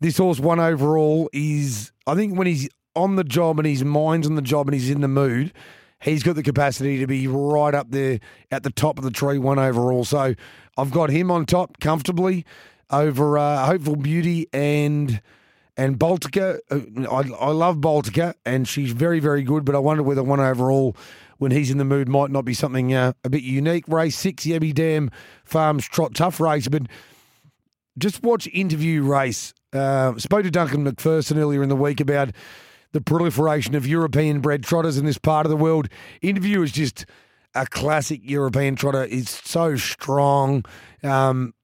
this horse one overall is. I think when he's on the job and his mind's on the job and he's in the mood, he's got the capacity to be right up there at the top of the tree one overall. So I've got him on top comfortably over uh, Hopeful Beauty and and Baltica. Uh, I, I love Baltica and she's very very good, but I wonder whether one overall when he's in the mood might not be something uh, a bit unique. Race six, Yabby Dam Farms Trot, tough race, but just watch interview race. Uh, spoke to Duncan McPherson earlier in the week about the proliferation of European bred trotters in this part of the world. Interview is just a classic European trotter. It's so strong, um,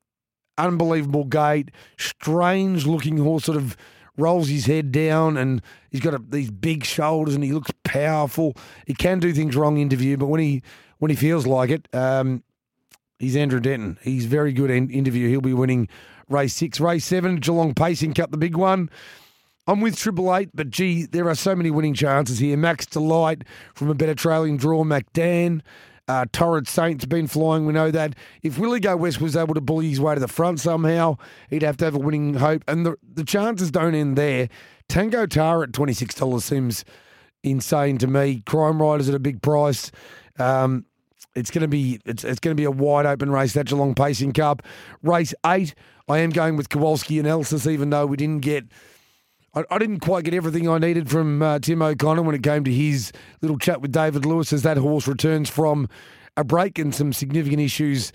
unbelievable gait, strange looking horse, sort of rolls his head down and he's got a, these big shoulders and he looks powerful. He can do things wrong interview, but when he when he feels like it, um, he's Andrew Denton. He's very good in interview. He'll be winning race six, race seven, Geelong Pacing Cup, the big one. I'm with Triple Eight, but gee, there are so many winning chances here. Max Delight from a better trailing draw, MacDan. Uh, Torrid Saint's been flying, we know that. If Willie Go West was able to bully his way to the front somehow, he'd have to have a winning hope. And the, the chances don't end there. Tango Tar at twenty six dollars seems insane to me. Crime Riders at a big price. Um, it's going to be it's, it's going to be a wide open race that Geelong Pacing Cup. Race eight, I am going with Kowalski and Elsis, even though we didn't get. I, I didn't quite get everything I needed from uh, Tim O'Connor when it came to his little chat with David Lewis as that horse returns from a break and some significant issues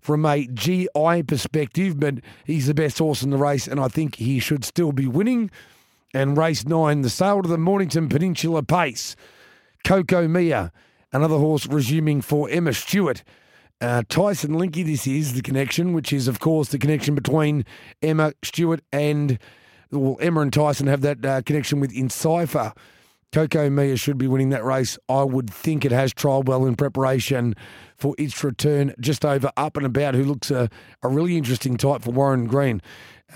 from a GI perspective, but he's the best horse in the race, and I think he should still be winning. And race nine, the sale to the Mornington Peninsula Pace, Coco Mia Another horse resuming for Emma Stewart. Uh, Tyson Linky, this is the connection, which is, of course, the connection between Emma Stewart and, well, Emma and Tyson have that uh, connection with Encipher. Coco Mia should be winning that race. I would think it has trial well in preparation for its return just over up and about, who looks a, a really interesting type for Warren Green.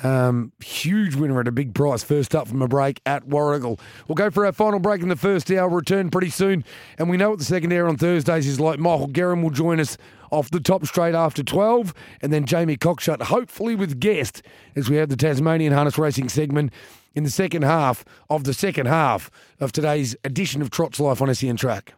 Um, huge winner at a big price. First up from a break at Warragul. We'll go for our final break in the first hour. Return pretty soon, and we know what the second hour on Thursdays is like. Michael Guerin will join us off the top straight after 12, and then Jamie Cockshut, hopefully with guest, as we have the Tasmanian Harness Racing segment in the second half of the second half of today's edition of Trot's Life on SEN Track.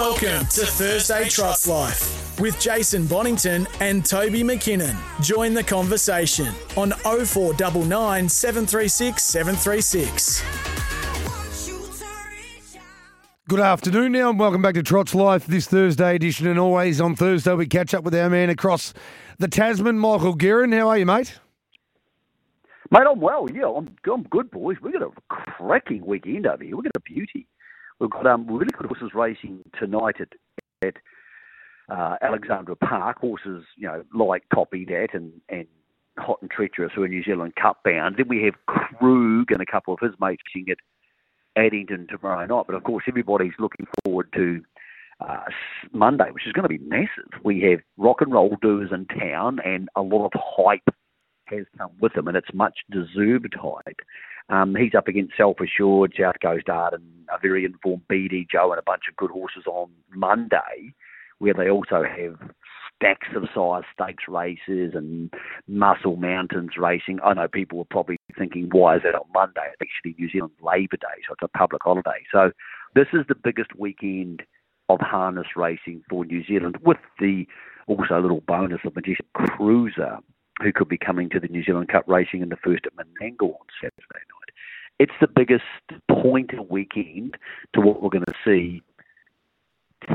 Welcome to Thursday Trot's Life with Jason Bonington and Toby McKinnon. Join the conversation on 0499 736 736. Good afternoon now, and welcome back to Trot's Life this Thursday edition. And always on Thursday, we catch up with our man across the Tasman, Michael Guerin. How are you, mate? Mate, I'm well. Yeah, I'm, I'm good, boys. We've got a cracking weekend over here. We've got a beauty. We've got um, really good horses racing tonight at, at uh, Alexandra Park. Horses, you know, like Copy That and, and Hot and Treacherous, who are New Zealand Cup bound. Then we have Krug and a couple of his mates racing at Addington tomorrow night. But of course, everybody's looking forward to uh, Monday, which is going to be massive. We have rock and roll doers in town, and a lot of hype has come with them, and it's much deserved hype. Um, he's up against Self Assured, South Coast Arch, and a very informed BD Joe, and a bunch of good horses on Monday, where they also have stacks of size stakes races and muscle mountains racing. I know people were probably thinking, why is that on Monday? It's actually New Zealand Labour Day, so it's a public holiday. So this is the biggest weekend of harness racing for New Zealand, with the also a little bonus of Majestic Cruiser, who could be coming to the New Zealand Cup racing in the first at Menangle on Saturday night it's the biggest point pointer weekend to what we're going to see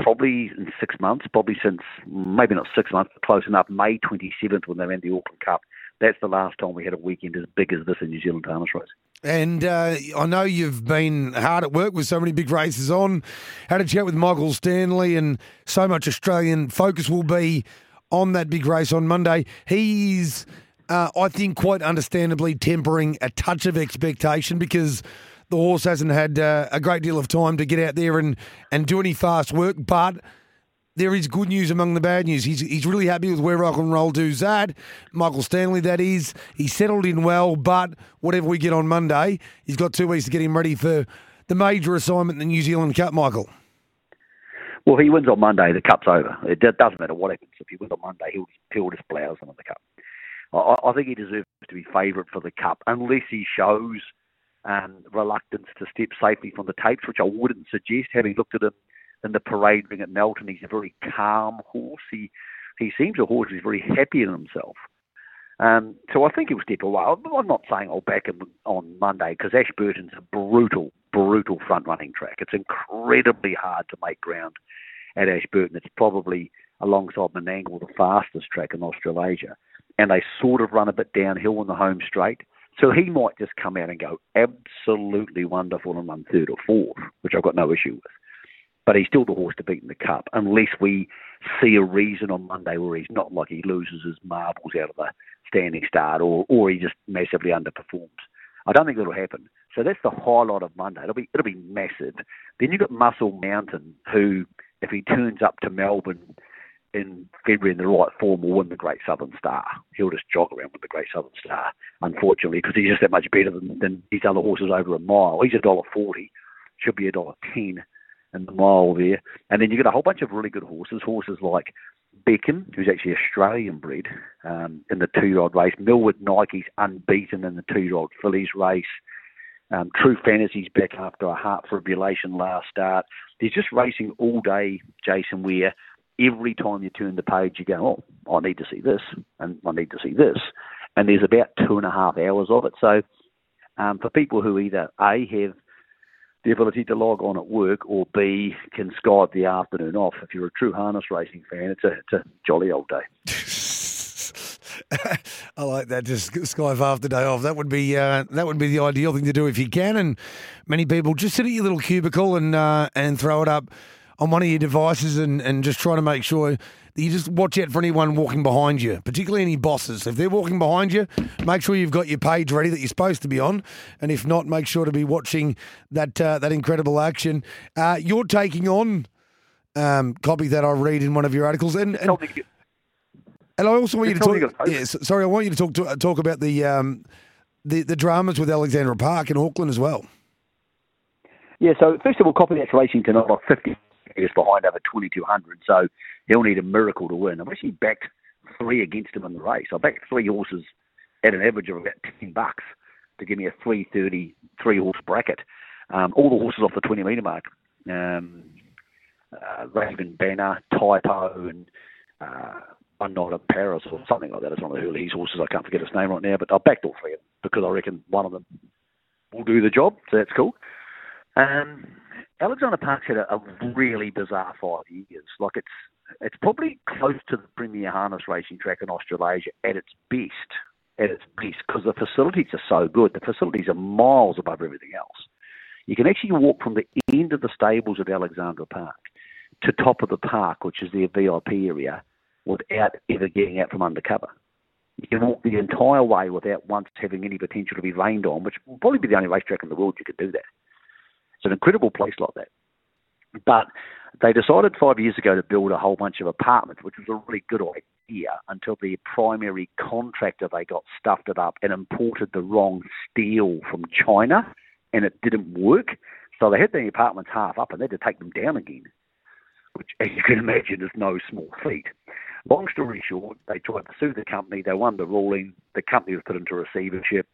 probably in six months, probably since maybe not six months, but close enough. May 27th when they ran the Auckland Cup. That's the last time we had a weekend as big as this in New Zealand harness race. And uh, I know you've been hard at work with so many big races on. Had a chat with Michael Stanley, and so much Australian focus will be on that big race on Monday. He's uh, I think quite understandably tempering a touch of expectation because the horse hasn't had uh, a great deal of time to get out there and, and do any fast work. But there is good news among the bad news. He's, he's really happy with where Rock and Roll Do's at. Michael Stanley, that is. He's settled in well, but whatever we get on Monday, he's got two weeks to get him ready for the major assignment, the New Zealand Cup, Michael. Well, he wins on Monday, the cup's over. It doesn't matter what happens. If he wins on Monday, he'll, he'll just blouse in the cup. I, I think he deserves to be favourite for the Cup, unless he shows um, reluctance to step safely from the tapes, which I wouldn't suggest. Having looked at him in the parade ring at Melton, he's a very calm horse. He he seems a horse who's very happy in himself. Um, so I think he'll step away. I'm not saying I'll back him on Monday because Ashburton's a brutal, brutal front running track. It's incredibly hard to make ground at Ashburton. It's probably alongside Menangle the fastest track in Australasia and they sort of run a bit downhill on the home straight. So he might just come out and go absolutely wonderful and run third or fourth, which I've got no issue with. But he's still the horse to beat in the cup, unless we see a reason on Monday where he's not like he loses his marbles out of the standing start or, or he just massively underperforms. I don't think that'll happen. So that's the highlight of Monday. It'll be it'll be massive. Then you've got Muscle Mountain, who if he turns up to Melbourne in February in the right form will win the Great Southern Star. He'll just jog around with the Great Southern Star, unfortunately, because he's just that much better than, than his other horses over a mile. He's a dollar forty. should be a dollar ten in the mile there. And then you get a whole bunch of really good horses, horses like Beckham, who's actually Australian bred um, in the two-year-old race. Millwood Nike's unbeaten in the two-year-old fillies race. Um, True Fantasy's back after a heart fibrillation last start. There's just racing all day, Jason, where every time you turn the page, you go, oh, I need to see this, and I need to see this. And there's about two and a half hours of it. So um, for people who either A, have the ability to log on at work, or B, can Skype the afternoon off. If you're a true harness racing fan, it's a, it's a jolly old day. I like that. Just Skype after day off. That would be uh, that would be the ideal thing to do if you can. And many people just sit at your little cubicle and uh, and throw it up on one of your devices and, and just try to make sure that you just watch out for anyone walking behind you, particularly any bosses. If they're walking behind you, make sure you've got your page ready that you're supposed to be on, and if not, make sure to be watching that uh, that incredible action. Uh, you're taking on um, copy that I read in one of your articles, and and, and I also want you to talk. Yes, sorry, I want you to talk to, talk about the um, the the dramas with Alexandra Park in Auckland as well. Yeah, so first of all, Copy That's Racing tonight are 50 is behind over 2,200, so he'll need a miracle to win. I've actually backed three against him in the race. I backed three horses at an average of about 10 bucks to give me a 330 three horse bracket. Um, all the horses off the 20 metre mark. Um, uh, Raven Banner, Typo, and uh, a Paris or something like that. It's one of the Hurley's horses. I can't forget his name right now, but I backed all three of them because I reckon one of them will do the job, so that's cool. Um, Alexandra Park's had a, a really bizarre five years. Like it's it's probably close to the premier harness racing track in Australasia at its best. At its best, because the facilities are so good. The facilities are miles above everything else. You can actually walk from the end of the stables at Alexandra Park to top of the park, which is their VIP area, without ever getting out from undercover. You can walk the entire way without once having any potential to be rained on, which will probably be the only racetrack in the world you could do that. It's an incredible place like that. But they decided five years ago to build a whole bunch of apartments, which was a really good idea until the primary contractor they got stuffed it up and imported the wrong steel from China, and it didn't work. So they had the apartments half up, and they had to take them down again, which, as you can imagine, is no small feat. Long story short, they tried to sue the company. They won the ruling. The company was put into receivership.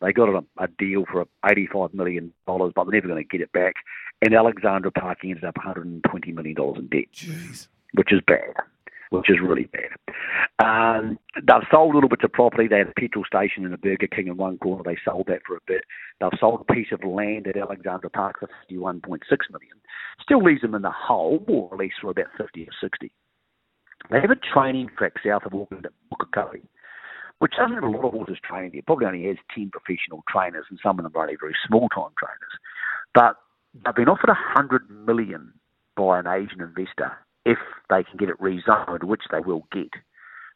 They got a, a deal for $85 million, but they're never going to get it back. And Alexandra Park ended up $120 million in debt, Jeez. which is bad, which is really bad. Um, they've sold little bits of property. They had a petrol station and a Burger King in one corner. They sold that for a bit. They've sold a piece of land at Alexandra Park for 51.6 million. Still leaves them in the hole, more or less, for about 50 or 60. They have a training track south of Auckland at Pukekohe which doesn't have a lot of horses trained here. Probably only has 10 professional trainers, and some of them are only very small time trainers. But they've been offered 100 million by an Asian investor if they can get it rezoned, which they will get.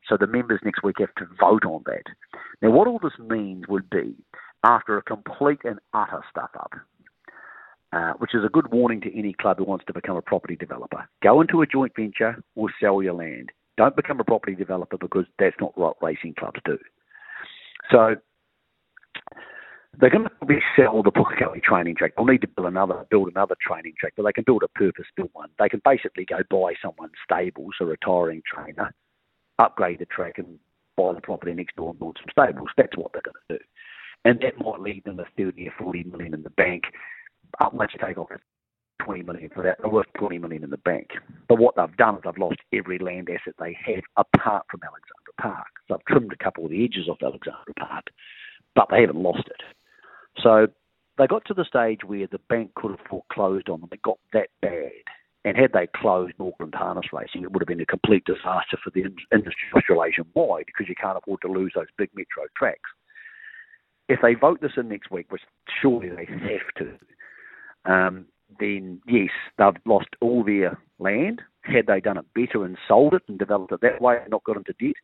So the members next week have to vote on that. Now, what all this means would be after a complete and utter stuff up, uh, which is a good warning to any club who wants to become a property developer. Go into a joint venture or sell your land. Don't become a property developer because that's not what racing clubs do. So they're going to probably sell the Pukekohe training track. They'll need to build another build another training track, but they can build a purpose-built one. They can basically go buy someone's stables, a retiring trainer, upgrade the track, and buy the property next door and build some stables. That's what they're going to do, and that might leave them a thirty or forty million in the bank. Up you take off 20 million for that. They're worth 20 million in the bank. But what they've done is they've lost every land asset they have apart from Alexandra Park. So they've trimmed a couple of the edges off Alexandra Park, but they haven't lost it. So they got to the stage where the bank could have foreclosed on them. It got that bad. And had they closed Auckland harness racing, it would have been a complete disaster for the industry Australasian wide because you can't afford to lose those big metro tracks. If they vote this in next week, which surely they have to, um, then yes, they've lost all their land. Had they done it better and sold it and developed it that way and not got into debt,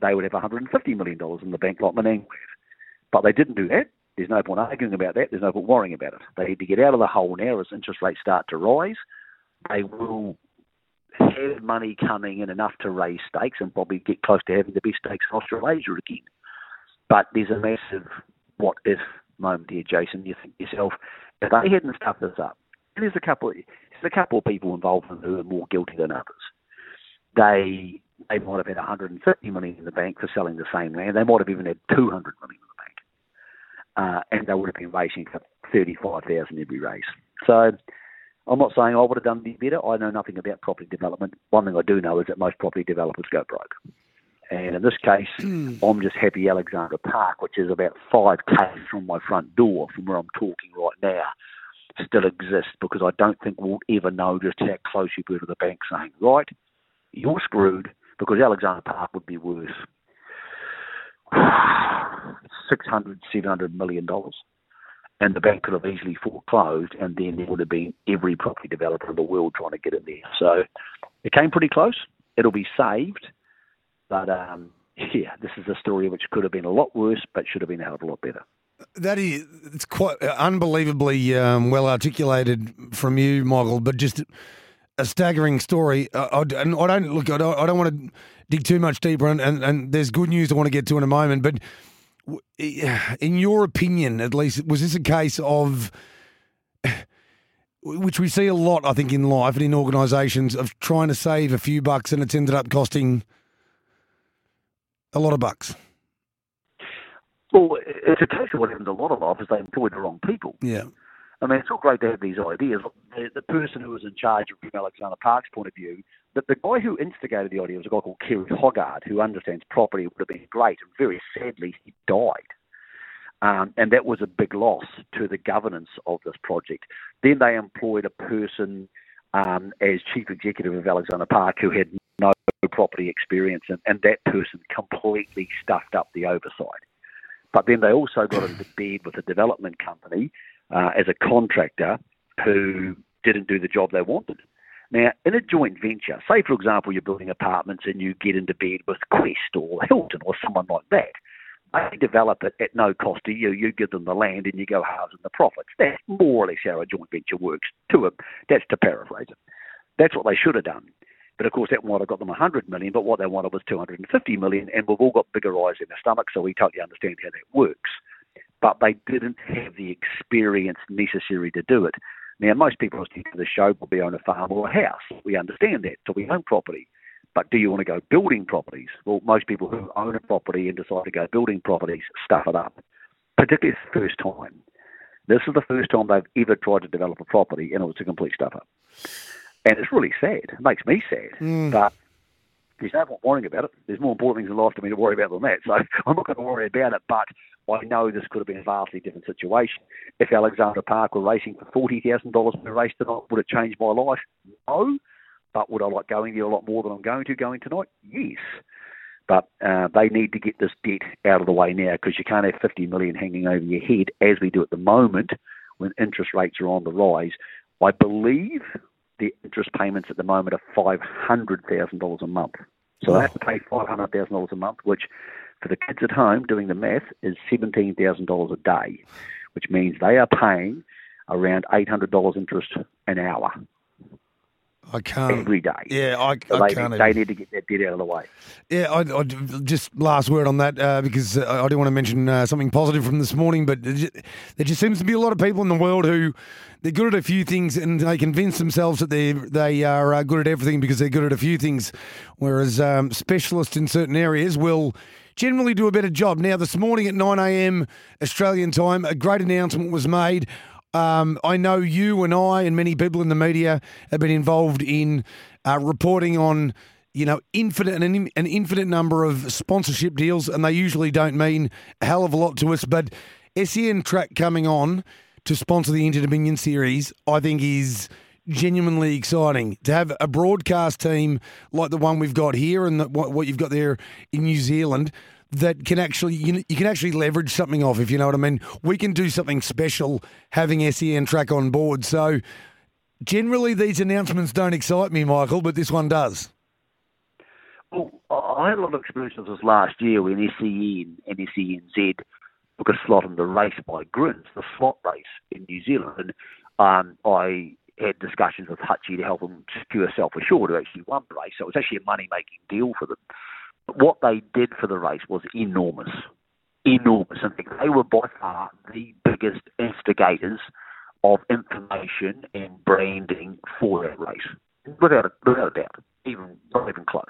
they would have $150 million in the bank like Menangle But they didn't do that. There's no point arguing about that. There's no point worrying about it. They need to get out of the hole now as interest rates start to rise. They will have money coming in enough to raise stakes and probably get close to having the best stakes in Australasia again. But there's a massive what if moment here, Jason. You think yourself, If they hadn't stuffed this up, there's a couple, there's a couple of people involved in who are more guilty than others. They they might have had 150 million in the bank for selling the same land. They might have even had 200 million in the bank, uh, and they would have been racing for 35,000 every race. So I'm not saying I would have done any better. I know nothing about property development. One thing I do know is that most property developers go broke. And in this case, I'm just happy Alexandra Park, which is about 5k from my front door, from where I'm talking right now, still exists because I don't think we'll ever know just how close you were to the bank saying, right, you're screwed because Alexandra Park would be worth 600, 700 million dollars. And the bank could have easily foreclosed, and then there would have been every property developer in the world trying to get in there. So it came pretty close. It'll be saved, but um, yeah, this is a story which could have been a lot worse, but should have been a hell of a lot better. That is, it's quite unbelievably um, well articulated from you, Michael. But just a staggering story. I, I, I don't look. I don't, I don't, want to dig too much deeper, and, and, and there's good news I want to get to in a moment. But in your opinion, at least, was this a case of which we see a lot, I think, in life and in organisations of trying to save a few bucks, and it's ended up costing a lot of bucks. Well, it's a case of what happens a lot of life is they employ the wrong people. Yeah. I mean, it's all great to have these ideas. The, the person who was in charge from Alexandra Park's point of view, the, the guy who instigated the idea was a guy called Kerry Hoggard, who understands property, would have been great, and very sadly, he died. Um, and that was a big loss to the governance of this project. Then they employed a person um, as chief executive of Alexandra Park who had no property experience, and, and that person completely stuffed up the oversight. But then they also got into bed with a development company uh, as a contractor who didn't do the job they wanted. Now, in a joint venture, say for example you're building apartments and you get into bed with Quest or Hilton or someone like that, they develop it at no cost to you. You give them the land and you go halves in the profits. That's more or less how a joint venture works. To a, that's to paraphrase it. That's what they should have done. But of course, that might have got them 100 million, but what they wanted was 250 million, and we've all got bigger eyes in our stomach, so we totally understand how that works. But they didn't have the experience necessary to do it. Now, most people listening to the show will be on a farm or a house. We understand that, so we own property. But do you want to go building properties? Well, most people who own a property and decide to go building properties stuff it up, particularly the first time. This is the first time they've ever tried to develop a property and it was a complete stuff up. And it's really sad. It makes me sad. Mm. But there's no point worrying about it. There's more important things in life to me to worry about than that. So I'm not going to worry about it. But I know this could have been a vastly different situation. If Alexandra Park were racing for $40,000 per race tonight, would it change my life? No. But would I like going there a lot more than I'm going to going tonight? Yes. But uh, they need to get this debt out of the way now because you can't have 50 million hanging over your head as we do at the moment when interest rates are on the rise. I believe the interest payments at the moment are $500,000 a month. So oh. they have to pay $500,000 a month, which for the kids at home doing the math is $17,000 a day, which means they are paying around $800 interest an hour. I can't every day. Yeah, I, so I they, can't. They need to get that debt out of the way. Yeah, I, I just last word on that uh, because uh, I do want to mention uh, something positive from this morning. But there just seems to be a lot of people in the world who they're good at a few things and they convince themselves that they they are uh, good at everything because they're good at a few things, whereas um, specialists in certain areas will generally do a better job. Now, this morning at 9 a.m. Australian time, a great announcement was made um, I know you and I and many people in the media have been involved in uh, reporting on, you know, infinite an, an infinite number of sponsorship deals, and they usually don't mean a hell of a lot to us. But SEN Track coming on to sponsor the Inter Dominion Series, I think is genuinely exciting to have a broadcast team like the one we've got here and the, what, what you've got there in New Zealand that can actually you, you can actually leverage something off if you know what I mean. We can do something special having SEN track on board. So generally these announcements don't excite me, Michael, but this one does. Well, I had a lot of experience with this last year when SEN and SENZ took a slot in the race by Grins, the slot race in New Zealand. Um, I had discussions with Hutchie to help them secure Self Assured, who actually won the race. So it was actually a money making deal for them what they did for the race was enormous. Enormous. In fact, they were by far the biggest instigators of information and branding for that race, without a, without a doubt, even not even close.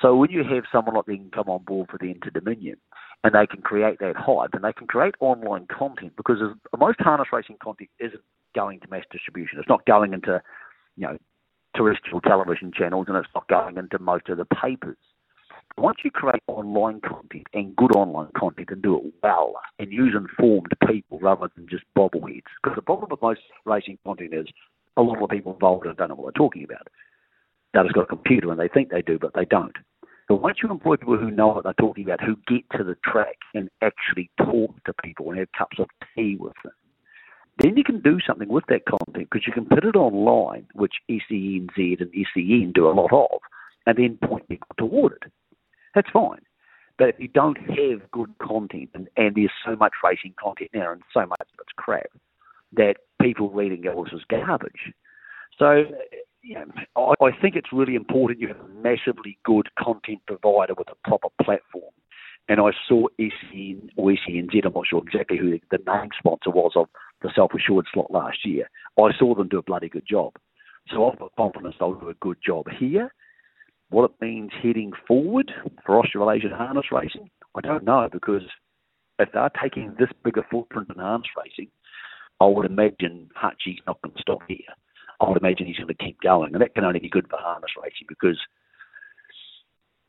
So when you have someone like them come on board for the Inter Dominion, and they can create that hype, and they can create online content because most harness racing content isn't going to mass distribution. It's not going into, you know, terrestrial television channels, and it's not going into most of the papers. Once you create online content and good online content and do it well and use informed people rather than just bobbleheads, because the problem with most racing content is a lot of people involved don't know what they're talking about. They've got a computer and they think they do, but they don't. But once you employ people who know what they're talking about, who get to the track and actually talk to people and have cups of tea with them, then you can do something with that content because you can put it online, which SENZ and SEN do a lot of, and then point people toward it. That's fine. But if you don't have good content, and, and there's so much racing content now and so much of it's crap, that people read and go, this is garbage. So you know, I, I think it's really important you have a massively good content provider with a proper platform. And I saw SEN or SENZ, I'm not sure exactly who the name sponsor was of the self assured slot last year. I saw them do a bloody good job. So I've got confidence they'll do a good job here. What it means heading forward for Australasian harness racing, I don't know because if they're taking this bigger footprint in harness racing, I would imagine Hutchie's not going to stop here. I would imagine he's going to keep going, and that can only be good for harness racing because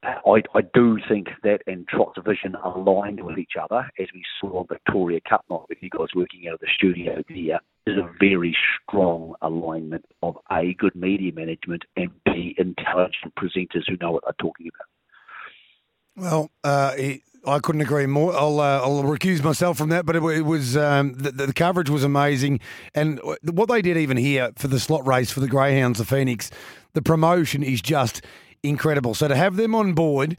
I, I do think that and Trot Division aligned with each other, as we saw on Victoria Cup night with you guys working out of the studio there, is a very strong alignment of A, good media management, and B, intelligent presenters who know what they're talking about. Well, uh, I couldn't agree more. I'll uh, I'll recuse myself from that, but it, it was um, the, the, coverage was amazing, and what they did even here for the slot race for the Greyhounds, the Phoenix, the promotion is just incredible. So to have them on board.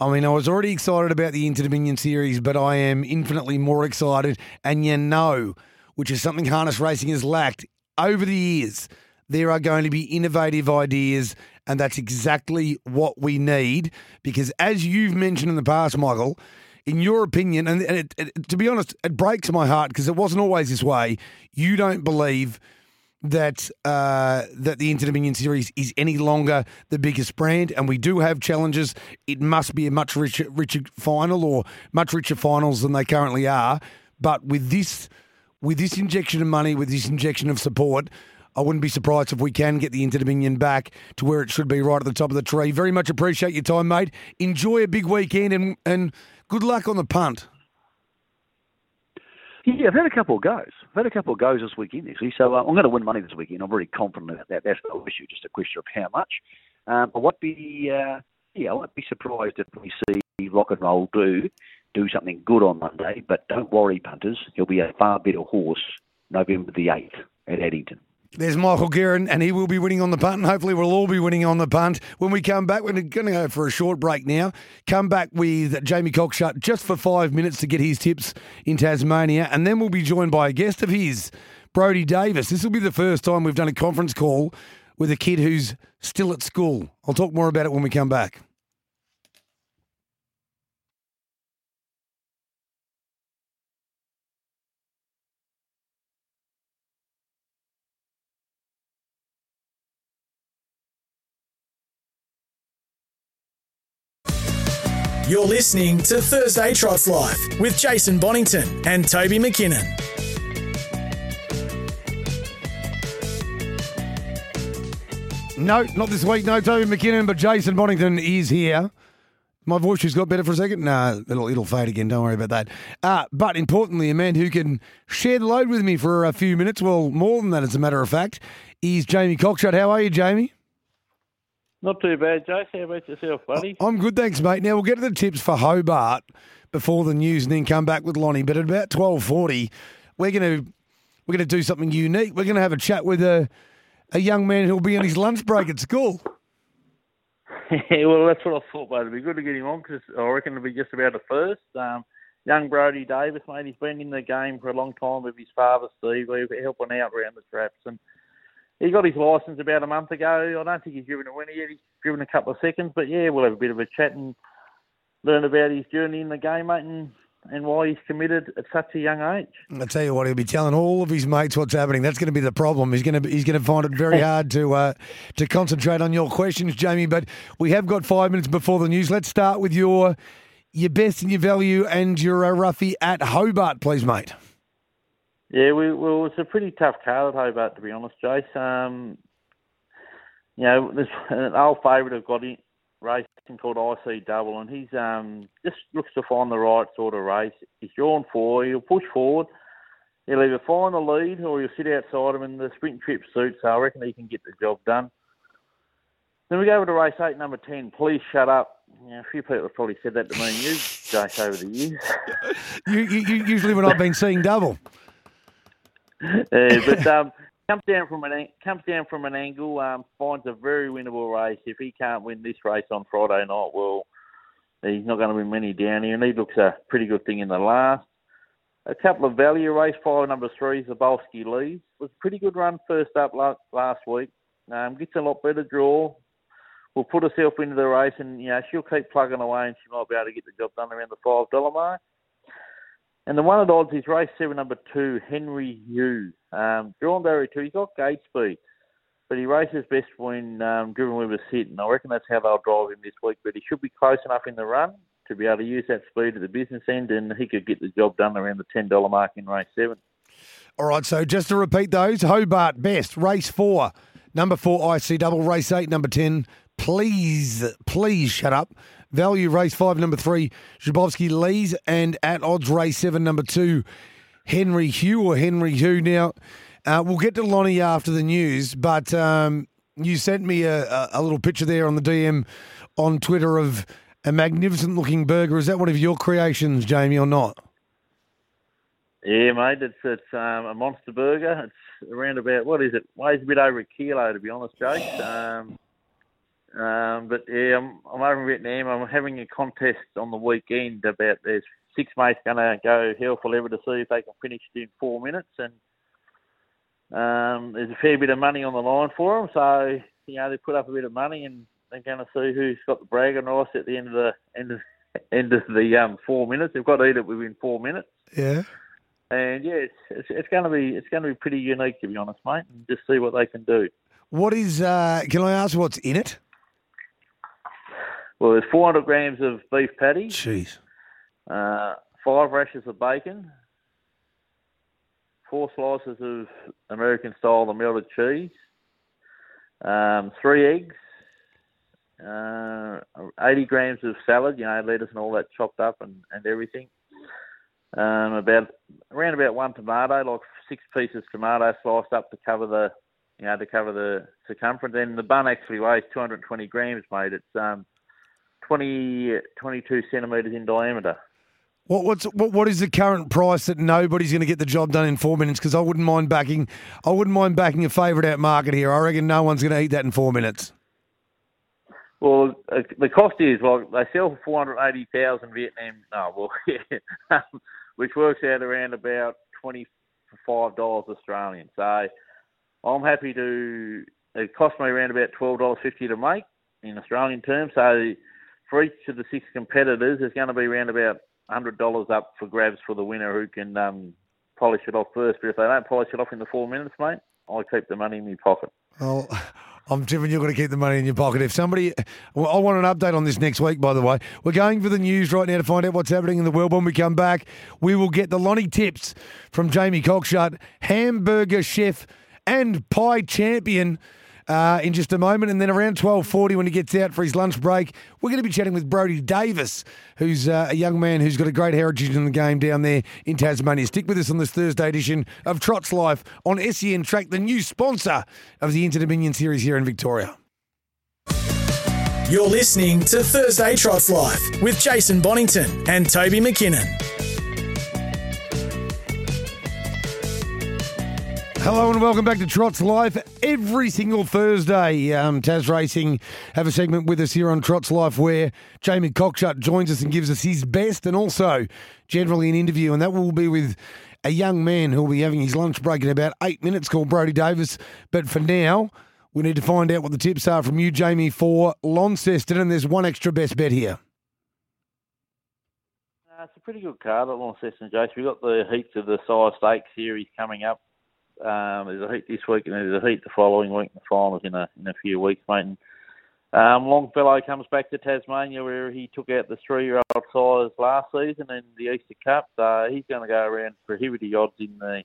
I mean, I was already excited about the Inter Dominion series, but I am infinitely more excited. And you know, which is something harness racing has lacked over the years, there are going to be innovative ideas and that's exactly what we need because, as you've mentioned in the past, Michael, in your opinion, and it, it, to be honest, it breaks my heart because it wasn't always this way. You don't believe that uh, that the Inter Dominion series is any longer the biggest brand, and we do have challenges. It must be a much richer, richer final or much richer finals than they currently are. But with this, with this injection of money, with this injection of support, I wouldn't be surprised if we can get the Inter Dominion back to where it should be, right at the top of the tree. Very much appreciate your time, mate. Enjoy a big weekend and, and good luck on the punt. Yeah, I've had a couple of goes. I've had a couple of goes this weekend, actually. So uh, I'm going to win money this weekend. I'm very confident about that. That's no issue, just a question of how much. Um, I won't be, uh, yeah, I won't be surprised if we see Rock and Roll do do something good on Monday. But don't worry, punters. He'll be a far better horse November the 8th at Addington. There's Michael Guerin, and he will be winning on the punt, and hopefully we'll all be winning on the punt. When we come back, we're going to go for a short break now. Come back with Jamie Cockshut just for five minutes to get his tips in Tasmania, and then we'll be joined by a guest of his, Brody Davis. This will be the first time we've done a conference call with a kid who's still at school. I'll talk more about it when we come back. You're listening to Thursday Trots Life with Jason Bonington and Toby McKinnon. No, not this week. No, Toby McKinnon, but Jason Bonington is here. My voice has got better for a second. Nah, it'll it'll fade again. Don't worry about that. Uh, but importantly, a man who can share the load with me for a few minutes, well, more than that, as a matter of fact, is Jamie Cockshutt. How are you, Jamie? Not too bad, Jace. How about yourself, buddy? I'm good, thanks, mate. Now we'll get to the tips for Hobart before the news, and then come back with Lonnie. But at about twelve forty, we're gonna we're gonna do something unique. We're gonna have a chat with a a young man who'll be on his lunch break at school. yeah, well, that's what I thought, mate. It'd be good to get him on because I reckon it'll be just about a first. Um, young Brody Davis, mate, he's been in the game for a long time with his father, Steve. We're helping out around the traps and he got his licence about a month ago. I don't think he's driven a winner yet. He's driven a couple of seconds, but yeah, we'll have a bit of a chat and learn about his journey in the game, mate. And and why he's committed at such a young age. I tell you what, he'll be telling all of his mates what's happening. That's going to be the problem. He's going to he's going to find it very hard to uh, to concentrate on your questions, Jamie. But we have got five minutes before the news. Let's start with your your best and your value and your uh, roughie at Hobart, please, mate. Yeah, we, well, it's a pretty tough card at Hobart, to be honest, Jace. Um, you know, there's an old favourite I've got in racing called IC Double, and he's um, just looks to find the right sort of race. He's drawn four. He'll push forward. He'll either find the lead or he'll sit outside him, in the sprint trip suits. So I reckon he can get the job done. Then we go over to race eight, number ten. Please shut up. A few people have probably said that to me and you, Jace, over the years. you, you usually when I've been seeing double. Yeah, but um, comes down from an comes down from an angle, um, finds a very winnable race. If he can't win this race on Friday night, well, he's not going to win many down here, and he looks a pretty good thing in the last. A couple of value race five number three, Zabolski Lees was a pretty good run first up last week. Um, gets a lot better draw. We'll put herself into the race, and you know she'll keep plugging away, and she might be able to get the job done around the five dollar mark. And the one at odds is race seven, number two, Henry Hugh. Um, drawn barrier two, he's got gate speed, but he races best when um, driven with a sit, and I reckon that's how they'll drive him this week. But he should be close enough in the run to be able to use that speed at the business end, and he could get the job done around the ten dollar mark in race seven. All right, so just to repeat those: Hobart best, race four, number four IC double, race eight, number ten. Please, please shut up. Value race five, number three, Zhabovsky Lees, and at odds race seven, number two, Henry Hugh or Henry Hugh. Now, uh, we'll get to Lonnie after the news, but um, you sent me a, a, little picture there on the DM on Twitter of a magnificent looking burger. Is that one of your creations, Jamie, or not? Yeah, mate, it's it's um, a monster burger. It's around about what is it? Weighs a bit over a kilo, to be honest, Jake. Um, um, but yeah, I'm, I'm over in Vietnam. I'm having a contest on the weekend about there's six mates going to go hell for leather to see if they can finish it in four minutes, and um, there's a fair bit of money on the line for them. So you know they put up a bit of money, and they're going to see who's got the bragging rights at the end of the end of end of the um, four minutes. They've got to eat it within four minutes. Yeah. And yeah, it's, it's, it's going to be it's going to be pretty unique to be honest, mate. And just see what they can do. What is? Uh, can I ask what's in it? Well, there's 400 grams of beef patty. Jeez. Uh, five rashers of bacon. Four slices of American style melted cheese. Um, three eggs. Uh, 80 grams of salad, you know, lettuce and all that chopped up and, and everything. Um, about around about one tomato, like six pieces of tomato sliced up to cover the, you know, to cover the circumference. And the bun actually weighs 220 grams, mate. It's um, 20, 22 centimetres in diameter. What, what's what, what is the current price that nobody's going to get the job done in four minutes? Because I wouldn't mind backing, I wouldn't mind backing a favourite out market here. I reckon no one's going to eat that in four minutes. Well, uh, the cost is well, they sell for four hundred eighty thousand Vietnam. No, well, yeah, which works out around about twenty five dollars Australian. So I'm happy to. It cost me around about twelve dollars fifty to make in Australian terms. So for each of the six competitors, there's going to be around about hundred dollars up for grabs for the winner who can um, polish it off first. But if they don't polish it off in the four minutes, mate, I keep the money in my pocket. Well, I'm tipping you're going to keep the money in your pocket. If somebody, well, I want an update on this next week. By the way, we're going for the news right now to find out what's happening in the world. When we come back, we will get the Lonnie tips from Jamie Cockshut, hamburger chef and pie champion uh, in just a moment. And then around 12.40 when he gets out for his lunch break, we're going to be chatting with Brody Davis, who's uh, a young man who's got a great heritage in the game down there in Tasmania. Stick with us on this Thursday edition of Trots Life on SEN Track, the new sponsor of the Inter Dominion Series here in Victoria. You're listening to Thursday Trots Life with Jason Bonington and Toby McKinnon. Hello and welcome back to Trots Life. Every single Thursday, um, Tas Racing have a segment with us here on Trots Life where Jamie Cockshut joins us and gives us his best and also generally an interview. And that will be with a young man who will be having his lunch break in about eight minutes called Brody Davis. But for now, we need to find out what the tips are from you, Jamie, for Launceston. And there's one extra best bet here. Uh, it's a pretty good card at Launceston, Jace. We've got the heats of the Sire Stakes series coming up. Um, there's a heat this week and there's a heat the following week. The finals in a in a few weeks, mate. And, um, Longfellow comes back to Tasmania where he took out the three-year-old sires last season in the Easter Cup. Uh, he's going to go around prohibitive odds in the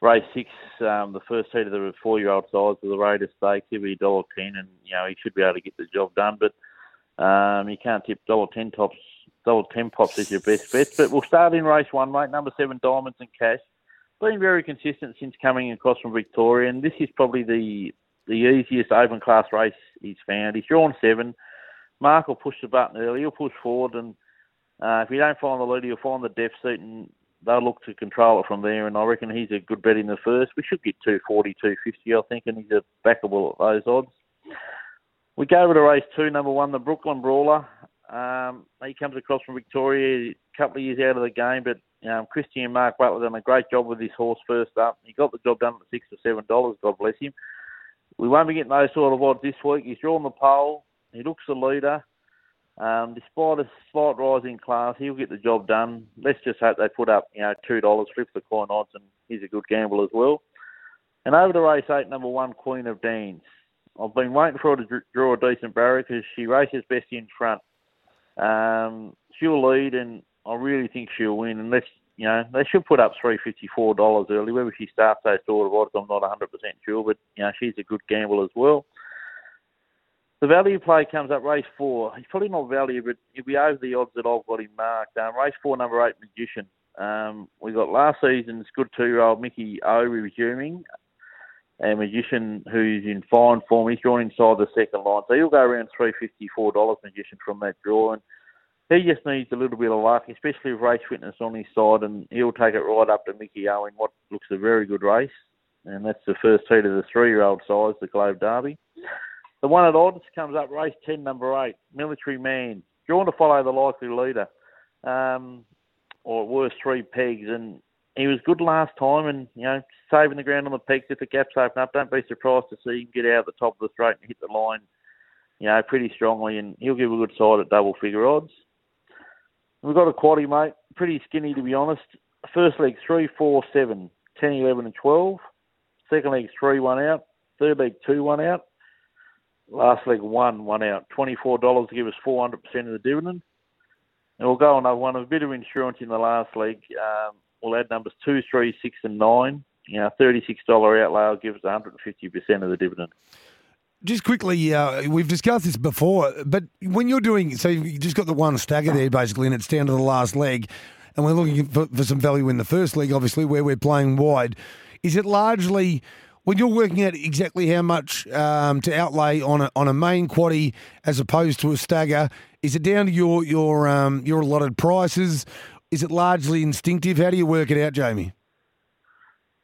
race six, um, the first heat of the four-year-old sires of the Raider Stakes. He'll be dollar ten, and you know he should be able to get the job done. But um, you can't tip dollar ten tops, dollar ten pops is your best bet. But we'll start in race one, mate. Number seven, Diamonds and Cash. Been very consistent since coming across from Victoria, and this is probably the the easiest open class race he's found. He's drawn seven. Mark will push the button early. He'll push forward, and uh, if you don't find the leader, you'll find the seat, and they'll look to control it from there. And I reckon he's a good bet in the first. We should get 240, 250, I think, and he's a backable at those odds. We go over to race two, number one, the Brooklyn Brawler. Um, he comes across from Victoria, a couple of years out of the game, but um, Christian Mark Butler done a great job with his horse first up. He got the job done at six or seven dollars. God bless him. We won't be getting those sort of odds this week. He's drawn the pole. He looks the leader. Um, despite a slight rise in class, he'll get the job done. Let's just hope they put up, you know, two dollars, flip the coin odds, and he's a good gamble as well. And over to race eight, number one, Queen of Deans. I've been waiting for her to draw a decent barrier because she races best in front. Um, she'll lead, and I really think she'll win. And let's, you know, they should put up three fifty four dollars early. Whether she starts those sort of odds, I'm not 100 percent sure, but you know, she's a good gamble as well. The value play comes up race four. He's probably not value, but he'll be over the odds that I've got him marked. Um, race four, number eight, Magician. Um, we got last season's good two-year-old Mickey O resuming, a magician who's in fine form. He's drawn inside the second line, so he'll go around three fifty-four dollars. Magician from that draw, and he just needs a little bit of luck, especially with race fitness on his side, and he'll take it right up to Mickey O in what looks a very good race, and that's the first heat of the three-year-old sires, the Globe Derby. The one at odds comes up race 10, number 8, Military Man. Drawn to follow the likely leader, um, or worse, three pegs. And he was good last time and, you know, saving the ground on the peaks If the gaps open up, don't be surprised to see him get out of the top of the straight and hit the line, you know, pretty strongly. And he'll give a good side at double figure odds. We've got a quaddy, mate. Pretty skinny, to be honest. First leg, 3, 4, 7, 10, 11, and 12. Second leg, 3, 1 out. Third leg, 2, 1 out. Last leg one, one out. Twenty-four dollars to give us four hundred percent of the dividend. And we'll go another one. A bit of insurance in the last leg. Um, we'll add numbers two, three, six, and nine. You know, thirty-six dollar outlay will give us one hundred and fifty percent of the dividend. Just quickly, uh, we've discussed this before, but when you're doing, so you've just got the one stagger there basically, and it's down to the last leg, and we're looking for, for some value in the first leg, obviously, where we're playing wide. Is it largely when you're working out exactly how much um, to outlay on a, on a main quaddy as opposed to a stagger, is it down to your your um, your allotted prices? Is it largely instinctive? How do you work it out, Jamie?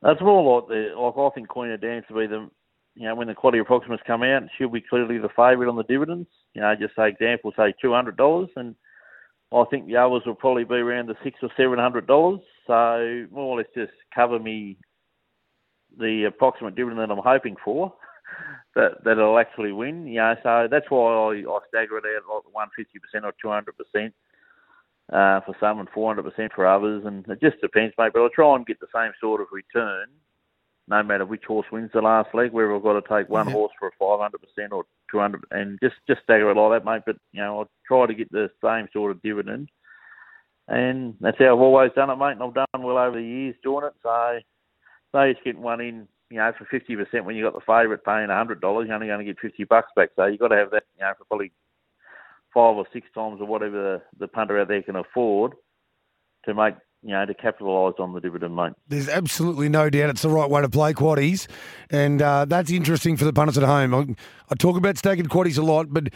That's more like the like I think Queen of Dance will be the you know when the quaddy approximates come out, she'll be clearly the favourite on the dividends. You know, just say example, say two hundred dollars, and I think the others will probably be around the six or seven hundred dollars. So more or less just cover me the approximate dividend that I'm hoping for, that that it'll actually win. You know, so that's why I, I stagger it out like one fifty percent or two hundred percent uh, for some and four hundred percent for others, and it just depends, mate. But I'll try and get the same sort of return, no matter which horse wins the last leg. Whether I've got to take one horse for a five hundred percent or two hundred, and just just stagger it like that, mate. But you know, I'll try to get the same sort of dividend. And that's how I've always done it, mate. And I've done well over the years doing it. So they just getting one in, you know, for fifty percent when you got the favourite paying hundred dollars, you're only going to get fifty bucks back. So you've got to have that, you know, for probably five or six times or whatever the, the punter out there can afford to make you know, to capitalise on the dividend, mate. There's absolutely no doubt it's the right way to play quaddies, and uh, that's interesting for the punters at home. I, I talk about staggered quaddies a lot, but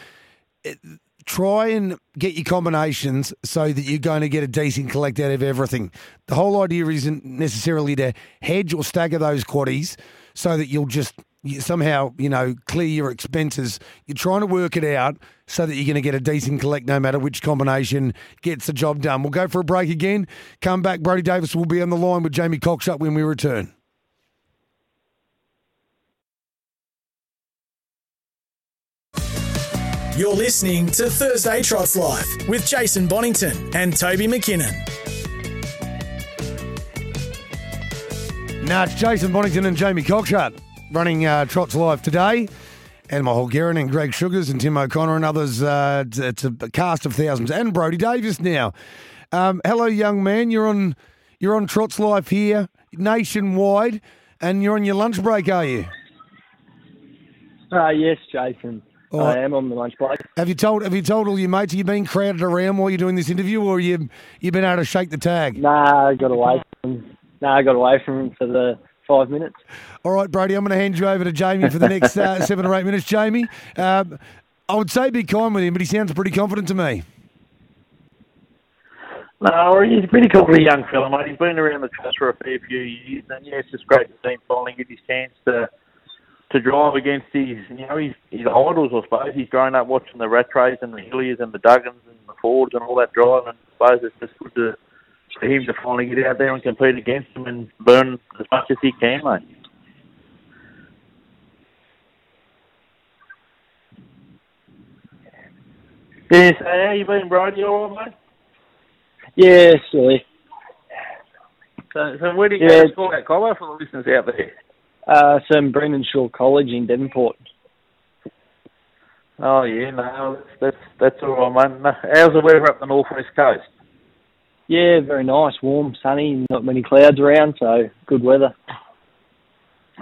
it, try and get your combinations so that you're going to get a decent collect out of everything. The whole idea isn't necessarily to hedge or stagger those quaddies so that you'll just you somehow, you know, clear your expenses. You're trying to work it out so that you're going to get a decent collect no matter which combination gets the job done. We'll go for a break again. Come back. Brody Davis will be on the line with Jamie Cockshut when we return. You're listening to Thursday Trots Life with Jason Bonington and Toby McKinnon. Now it's Jason Bonington and Jamie Cockshut running uh, Trots Live today. And my Michael Guerin and Greg Sugars and Tim O'Connor and others. Uh, it's, it's a cast of thousands. And Brody Davis now. Um, hello, young man. You're on you're on Trots Life here nationwide, and you're on your lunch break, are you? Uh, yes, Jason. All I am on the lunch break. Have you told Have you told all your mates? You've you been crowded around while you're doing this interview, or you you've been able to shake the tag? Nah, I got away from. Nah, I got away from him for the five minutes. All right, Brody, I'm going to hand you over to Jamie for the next uh, seven or eight minutes. Jamie, um, I would say be kind with him, but he sounds pretty confident to me. No, he's a pretty cool young fella, mate. He's been around the trust for a fair few years, and yeah, it's just great to see him finally get his chance to to drive against his, you know, his, his idols, I suppose. He's grown up watching the Rattrays and the Hilliers and the Duggins and the Fords and all that driving. And I suppose it's just good to, for him to finally get out there and compete against them and burn as much as he can, mate. Yes, how you been, Brody? You all right, mate? Yeah, silly. So, so where do you Yeah. go to school at Cobbo for the listeners out there? Uh, St Brendan-Shaw College in Devonport. Oh yeah, no, that's that's all right, mate. How's the weather up the northwest coast? Yeah, very nice, warm, sunny, not many clouds around, so good weather.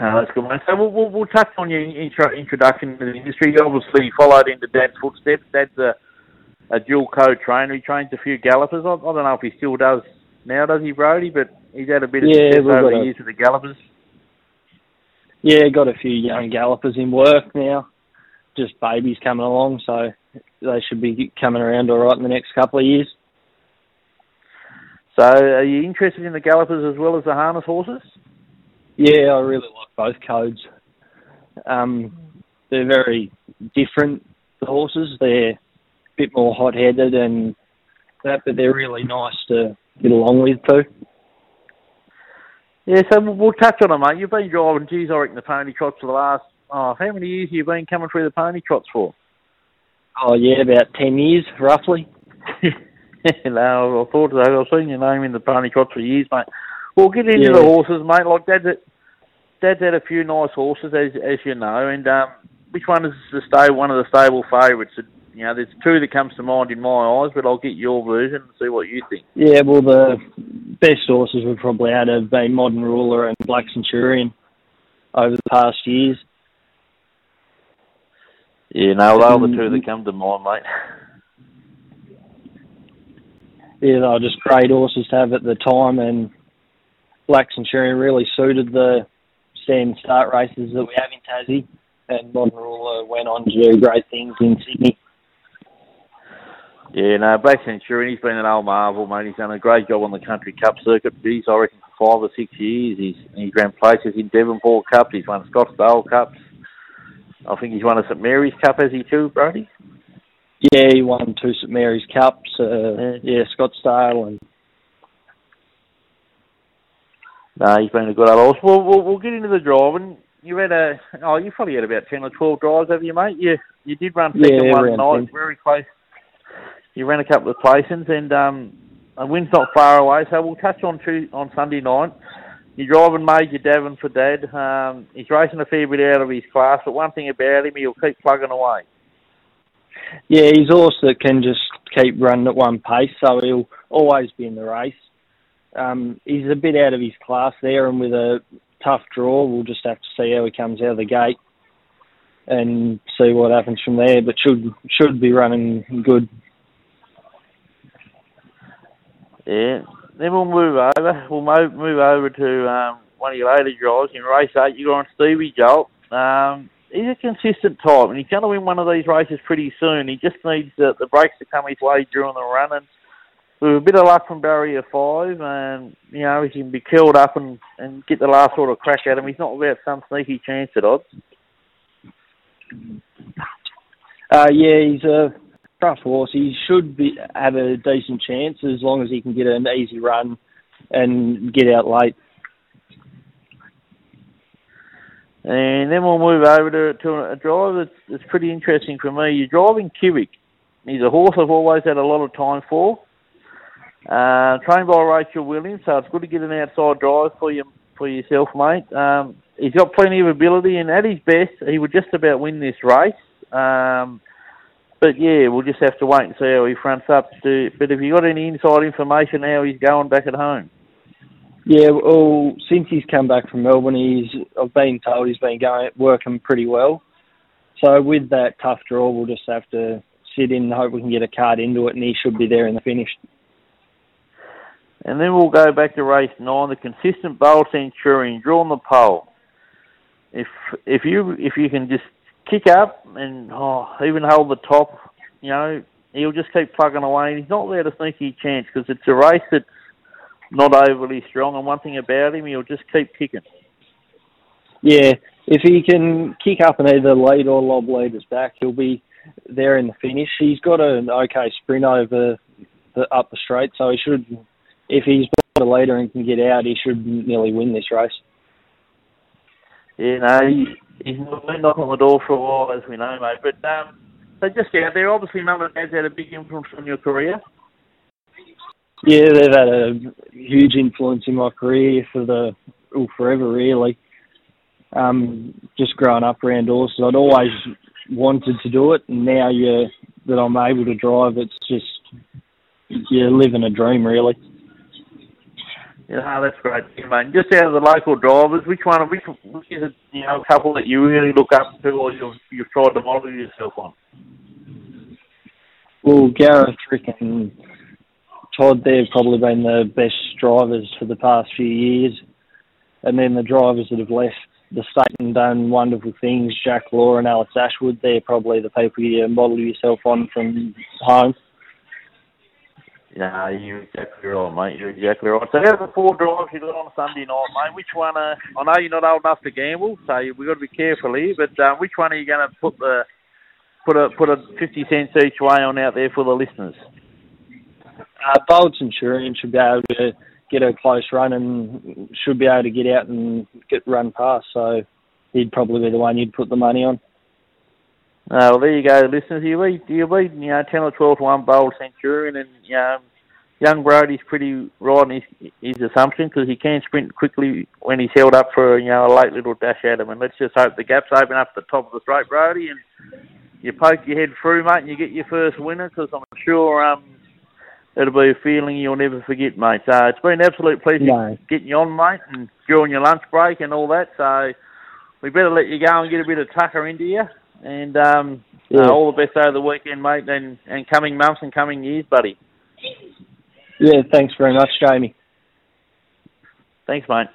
Oh, that's good. So we'll, we'll, we'll touch on your intro, introduction to the industry. You obviously followed into Dad's footsteps. Dad's a, a dual code trainer. He trains a few gallopers. I, I don't know if he still does now, does he, Brody? But he's had a bit of Yeah, success over the years with the gallopers. Yeah, got a few young gallopers in work now. Just babies coming along, so they should be coming around all right in the next couple of years. So are you interested in the gallopers as well as the harness horses? Yeah, I really like both codes. Um, they're very different the horses. They're a bit more hot-headed and that, but they're really nice to get along with too. Yeah, so we'll, touch on them, mate. You've been driving, geez, I reckon, the pony trots for the last, oh, how many years have you been coming through the pony trots for? Oh yeah, about ten years roughly. no, I thought so. I've seen your name in the pony trots for years, mate. We'll get into Yeah. the horses, mate. Like Dad's, had- Dad's had a few nice horses, as as you know. And um, which one is the stable? One of the stable favourites? You know, there's two that comes to mind in my eyes, but I'll get your version and see what you think. Yeah, well the best horses would probably had have been Modern Ruler and Black Centurion over the past years. Yeah, no, they're the two that come to mind, mate. Yeah, they were just great horses to have at the time, and Black Centurion really suited the stand start races that we have in Tassie, and Modern Ruler went on to do great things in Sydney. Yeah, no, Black Centurion, he's been an old marvel, mate. He's done a great job on the Country Cup circuit. He's, I reckon, for five or six years. He's he's ran places in Devonport Cup. He's won Scottsdale Cups. I think he's won a St Mary's Cup, has he too, Brody? Yeah, he won two St Mary's Cups, uh, yeah, Scottsdale, and No, he's been a good old horse. We'll, we'll, we'll get into the driving. You had a, oh, you probably had about 10 or 12 drives, have you, mate? You, you did run second Yeah, one night, 10. very close. You ran a couple of placings, and um, a win's not far away, so we'll touch on Tues on Sunday night. You're driving Major Davin for Dad. Um, he's racing a fair bit out of his class, but one thing about him, he'll keep plugging away. Yeah, he's a horse that can just keep running at one pace, so he'll always be in the race. Um, he's a bit out of his class there, and with a tough draw, we'll just have to see how he comes out of the gate and see what happens from there. But should should be running good. Yeah. Then we'll move over. We'll move, move over to um, one of your later drives in race eight. You're on Stevie Jolt. Um, he's a consistent type, and he's going to win one of these races pretty soon. He just needs the, the brakes to come his way during the run, and with a bit of luck from barrier five, and you know he can be killed up and, and get the last sort of crack at him. He's not without some sneaky chance at odds. Uh, yeah, he's a tough horse. He should be have a decent chance as long as he can get an easy run and get out late. And then we'll move over to, to a drive that's, that's pretty interesting for me. You're driving Cubic. He's a horse I've always had a lot of time for. Uh, trained by Rachel Williams, so it's good to get an outside drive for you for yourself, mate. Um, he's got plenty of ability, and at his best, he would just about win this race. Um, but yeah, we'll just have to wait and see how he fronts up. To, but have you got any inside information how he's going back at home? Yeah, well, since he's come back from Melbourne, he's I've been told he's been going working pretty well. So with that tough draw, we'll just have to sit in and hope we can get a card into it, and he should be there in the finish. And then we'll go back to race nine, the consistent Bold Centurion, drawn the pole. If if you if you can just kick up and oh, even hold the top, you know, he'll just keep plugging away. And he's not without a sneaky chance because it's a race that's not overly strong. And one thing about him, he'll just keep kicking. Yeah, if he can kick up and either lead or lob leaders back, he'll be there in the finish. He's got an okay sprint over the up the straight, so he should. If he's a leader and can get out, he should nearly win this race. Yeah, no, he, he's been knocking on the door for a while, as we know, mate. But um, so just out there, obviously, mum and dad's had a big influence on your career. Yeah, they've had a huge influence in my career for the well, forever, really. Um, just growing up around horses, I'd always wanted to do it, and now you that I'm able to drive, it's just you're living a dream, really. Yeah, that's great, mate. Just out of the local drivers, which one, which, which is it, you know, a couple that you really look up to, or you've, you've tried to model yourself on? Well, Gareth, Rick, and Todd, they've probably been the best drivers for the past few years. And then the drivers that have left the state and done wonderful things, Jack Law and Alex Ashwood, they're probably the people you model yourself on from home. Yeah, you're exactly right, mate. You're exactly right. So, out of the four drives you got on Sunday night, mate, which one? Uh, I know you're not old enough to gamble, so we've got to be careful here. But uh, which one are you going to put the put a put a fifty cents each way on out there for the listeners? Uh, Bold Centurion should be able to get a close run and should be able to get out and get run past. So he'd probably be the one you'd put the money on. Uh, well, there you go, listeners. You lead, you lead, you know, ten or twelve to one bold Centurion, and you know, young Brody's pretty right in his, his assumption because he can sprint quickly when he's held up for you know a late little dash at him. And let's just hope the gaps open up at the top of the straight, Brody, and you poke your head through, mate, and you get your first winner. Because I'm sure um, it'll be a feeling you'll never forget, mate. So it's been an absolute pleasure No. getting you on, mate, and during your lunch break and all that. So we better let you go and get a bit of tucker into you. And um, Yeah. uh, all the best over the weekend, mate, and, and coming months and coming years, buddy. Yeah, thanks very much, Jamie. Thanks, mate.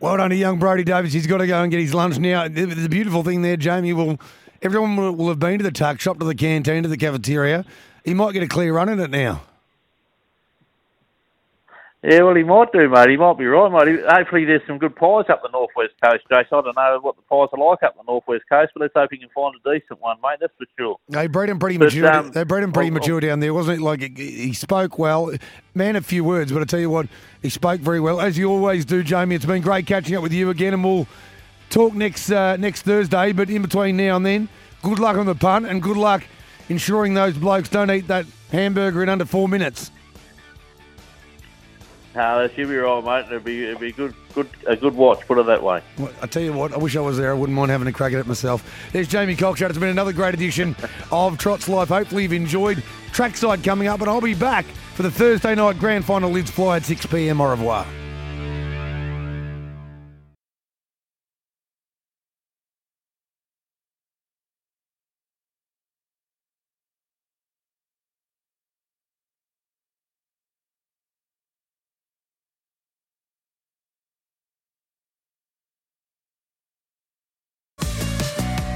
Well done to young Brody Davis. He's got to go and get his lunch now. The, the beautiful thing there, Jamie, will everyone will, will have been to the tuck shop, to the canteen, to the cafeteria. He might get a clear run in it now. Yeah, well, he might do, mate. He might be right, mate. Hopefully, there's some good pies up the northwest coast, Jace. I don't know what the pies are like up the northwest coast, but let's hope he can find a decent one, mate. That's for sure. They bred him pretty But, mature. um, they bred him pretty I'll- mature down there, wasn't it? Like he- he spoke well, man, a few words, but I tell you what, he spoke very well, as you always do, Jamie. It's been great catching up with you again, and we'll talk next uh, next Thursday. But in between now and then, good luck on the punt, and good luck ensuring those blokes don't eat that hamburger in under four minutes. No, that should be right, mate. It'd be it'll be good, good a good watch. Put it that way. Well, I tell you what, I wish I was there. I wouldn't mind having a crack at it myself. There's Jamie Cockshut. It's been another great edition of Trot's Life. Hopefully you've enjoyed. Trackside coming up, and I'll be back for the Thursday night grand final Lids Fly at 6 p.m. Au revoir.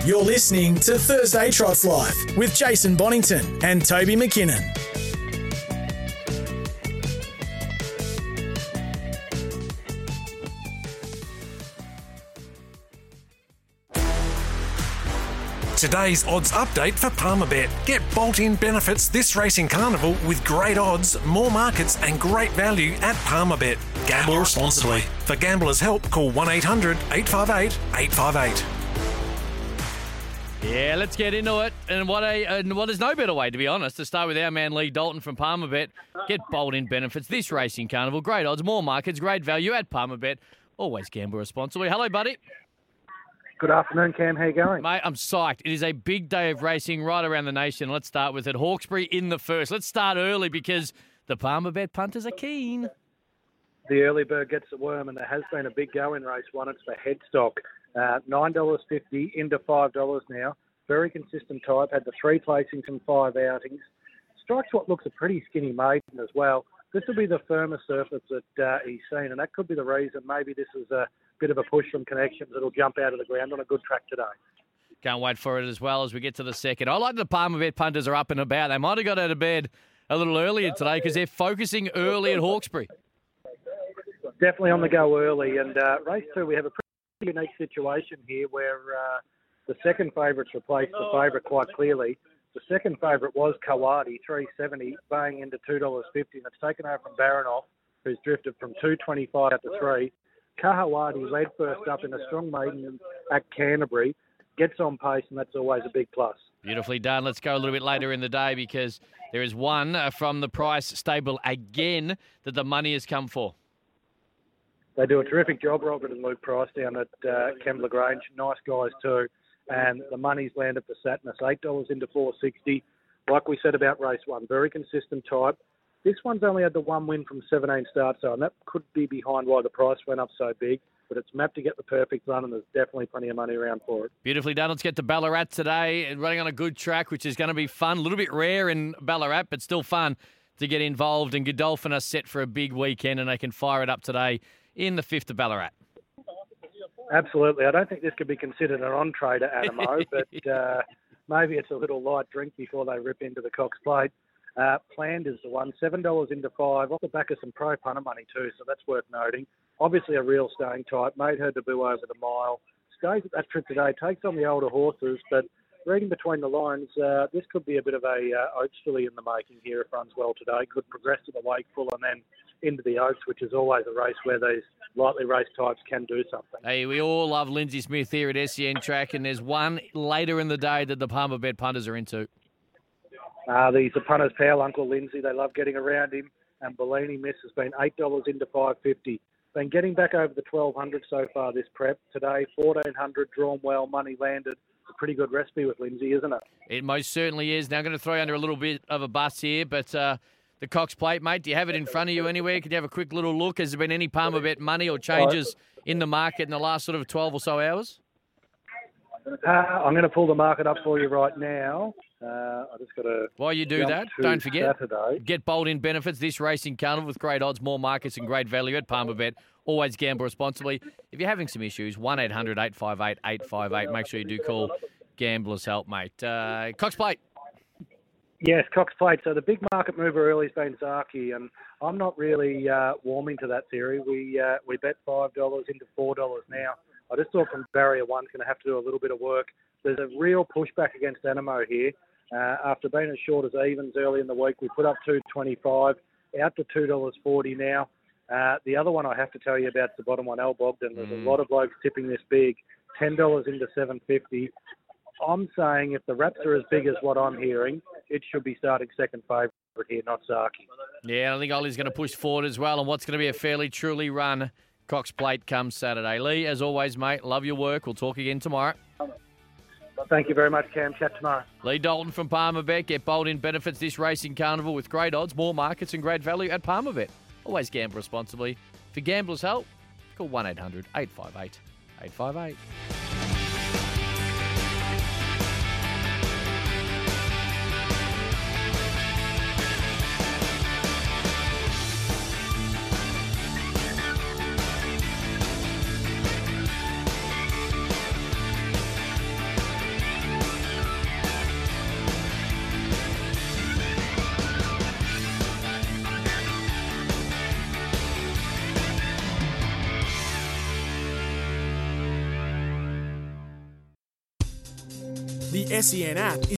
You're listening to Thursday Trots Life with Jason Bonington and Toby McKinnon. Today's odds update for Palmerbet. Get bolt in benefits this racing carnival with great odds, more markets, and great value at Palmerbet. Gamble responsibly. For gamblers' help, call 1 800 858 858. Yeah, let's get into it. And what a and well, there's no better way, to be honest, to start with our man Lee Dalton from Palmerbet. Get bold in benefits this racing carnival. Great odds, more markets, great value at Palmerbet. Always gamble responsibly. Hello, buddy. Good afternoon, Cam. How you going? Mate, I'm psyched. It is a big day of racing right around the nation. Let's start with it. Hawkesbury in the first. Let's start early because the Palmerbet punters are keen. The early bird gets the worm, and there has been a big go in race one. It's the headstock. Uh, $9.50 into $5 now. Very consistent type. Had the three placings and five outings. Strikes what looks a pretty skinny maiden as well. This will be the firmest surface that uh, he's seen, and that could be the reason. Maybe this is a bit of a push from connections that'll jump out of the ground on a good track today. Can't wait for it as well as we get to the second. I like the Palmerbet punters are up and about. They might have got out of bed a little earlier today because they're focusing early at Hawkesbury. Definitely on the go early. And uh, race two, we have a pretty unique situation here where uh, the second favourite's replaced the favourite quite clearly. The second favourite was Kawadi, 370, baying into $2.50, and it's taken over from Baranoff, who's drifted from 225 out to 3. Kahawadi led first up in a strong maiden at Canterbury, gets on pace, and that's always a big plus. Beautifully done. Let's go a little bit later in the day because there is one uh, from the Price stable again that the money has come for. They do a terrific job, Robert and Luke Price, down at uh, Kembla Grange. Nice guys too. And the money's landed for Satnus, $8 into 460 Like we said about race one, very consistent type. This one's only had the one win from 17 starts, so and that could be behind why the price went up so big. But it's mapped to get the perfect run, and there's definitely plenty of money around for it. Beautifully done. Let's get to Ballarat today and running on a good track, which is going to be fun. A little bit rare in Ballarat, but still fun to get involved. And Godolphin are set for a big weekend, and they can fire it up today in the fifth of Ballarat. Absolutely. I don't think this could be considered an entree to Anamoe, but uh, maybe it's a little light drink before they rip into the Cox plate. Uh, planned is the one, seven dollars into five, off the back of some pro punter money too, so that's worth noting. Obviously a real staying type, made her debut over the mile, stays at that trip today, takes on the older horses, but reading between the lines, uh, this could be a bit of a uh, Oaks filly in the making here if runs well today. Could progress to the Wakeful and then into the Oaks, which is always a race where these lightly raced types can do something. Hey, we all love Lindsay Smith here at SEN Track, and there's one later in the day that the Palmerbet punters are into. Uh, a punter's pal, Uncle Lindsay. They love getting around him. And Bellini Miss has been eight dollars into five fifty. Been getting back over the twelve hundred so far this prep. Today fourteen hundred drawn well, money landed. A pretty good recipe with Lindsay, isn't it? It most certainly is. Now I'm going to throw you under a little bit of a bus here, but uh, the Cox plate, mate. Do you have it in front of you anywhere? Could you have a quick little look? Has there been any Palmer bet money or changes in the market in the last sort of twelve or so hours? Uh, I'm going to pull the market up for you right now. Uh, I just got to. While you do that, don't forget Saturday. get bold in benefits this racing carnival with great odds, more markets, and great value at Palmerbet. Always gamble responsibly. If you're having some issues, one 858 858 Make sure you do call Gamblers Help, mate. Uh, Cox plate. Yes, Cox Plate. So the big market mover early has been Zaaki, and I'm not really uh, warming to that theory. We uh, we bet five dollars into four dollars now. I just thought from barrier one's going to have to do a little bit of work. There's a real pushback against Anamoe here. Uh, after being as short as evens early in the week, we put up 225, out to two dollars forty now. Uh, the other one I have to tell you about is the bottom one, El Bodegon. There's Mm. a lot of blokes tipping this big, ten dollars into seven fifty. I'm saying if the wraps are as big as what I'm hearing, it should be starting second favourite here, not Zaaki. Yeah, I think Ollie's going to push forward as well, and what's going to be a fairly truly run Cox plate comes Saturday. Lee, as always, mate, love your work. We'll talk again tomorrow. Thank you very much, Cam. Chat tomorrow. Lee Dalton from Palmerbet. Get bold in benefits this racing carnival with great odds, more markets, and great value at Palmerbet. Always gamble responsibly. For gamblers' help, call 1 800 858 858. SEN app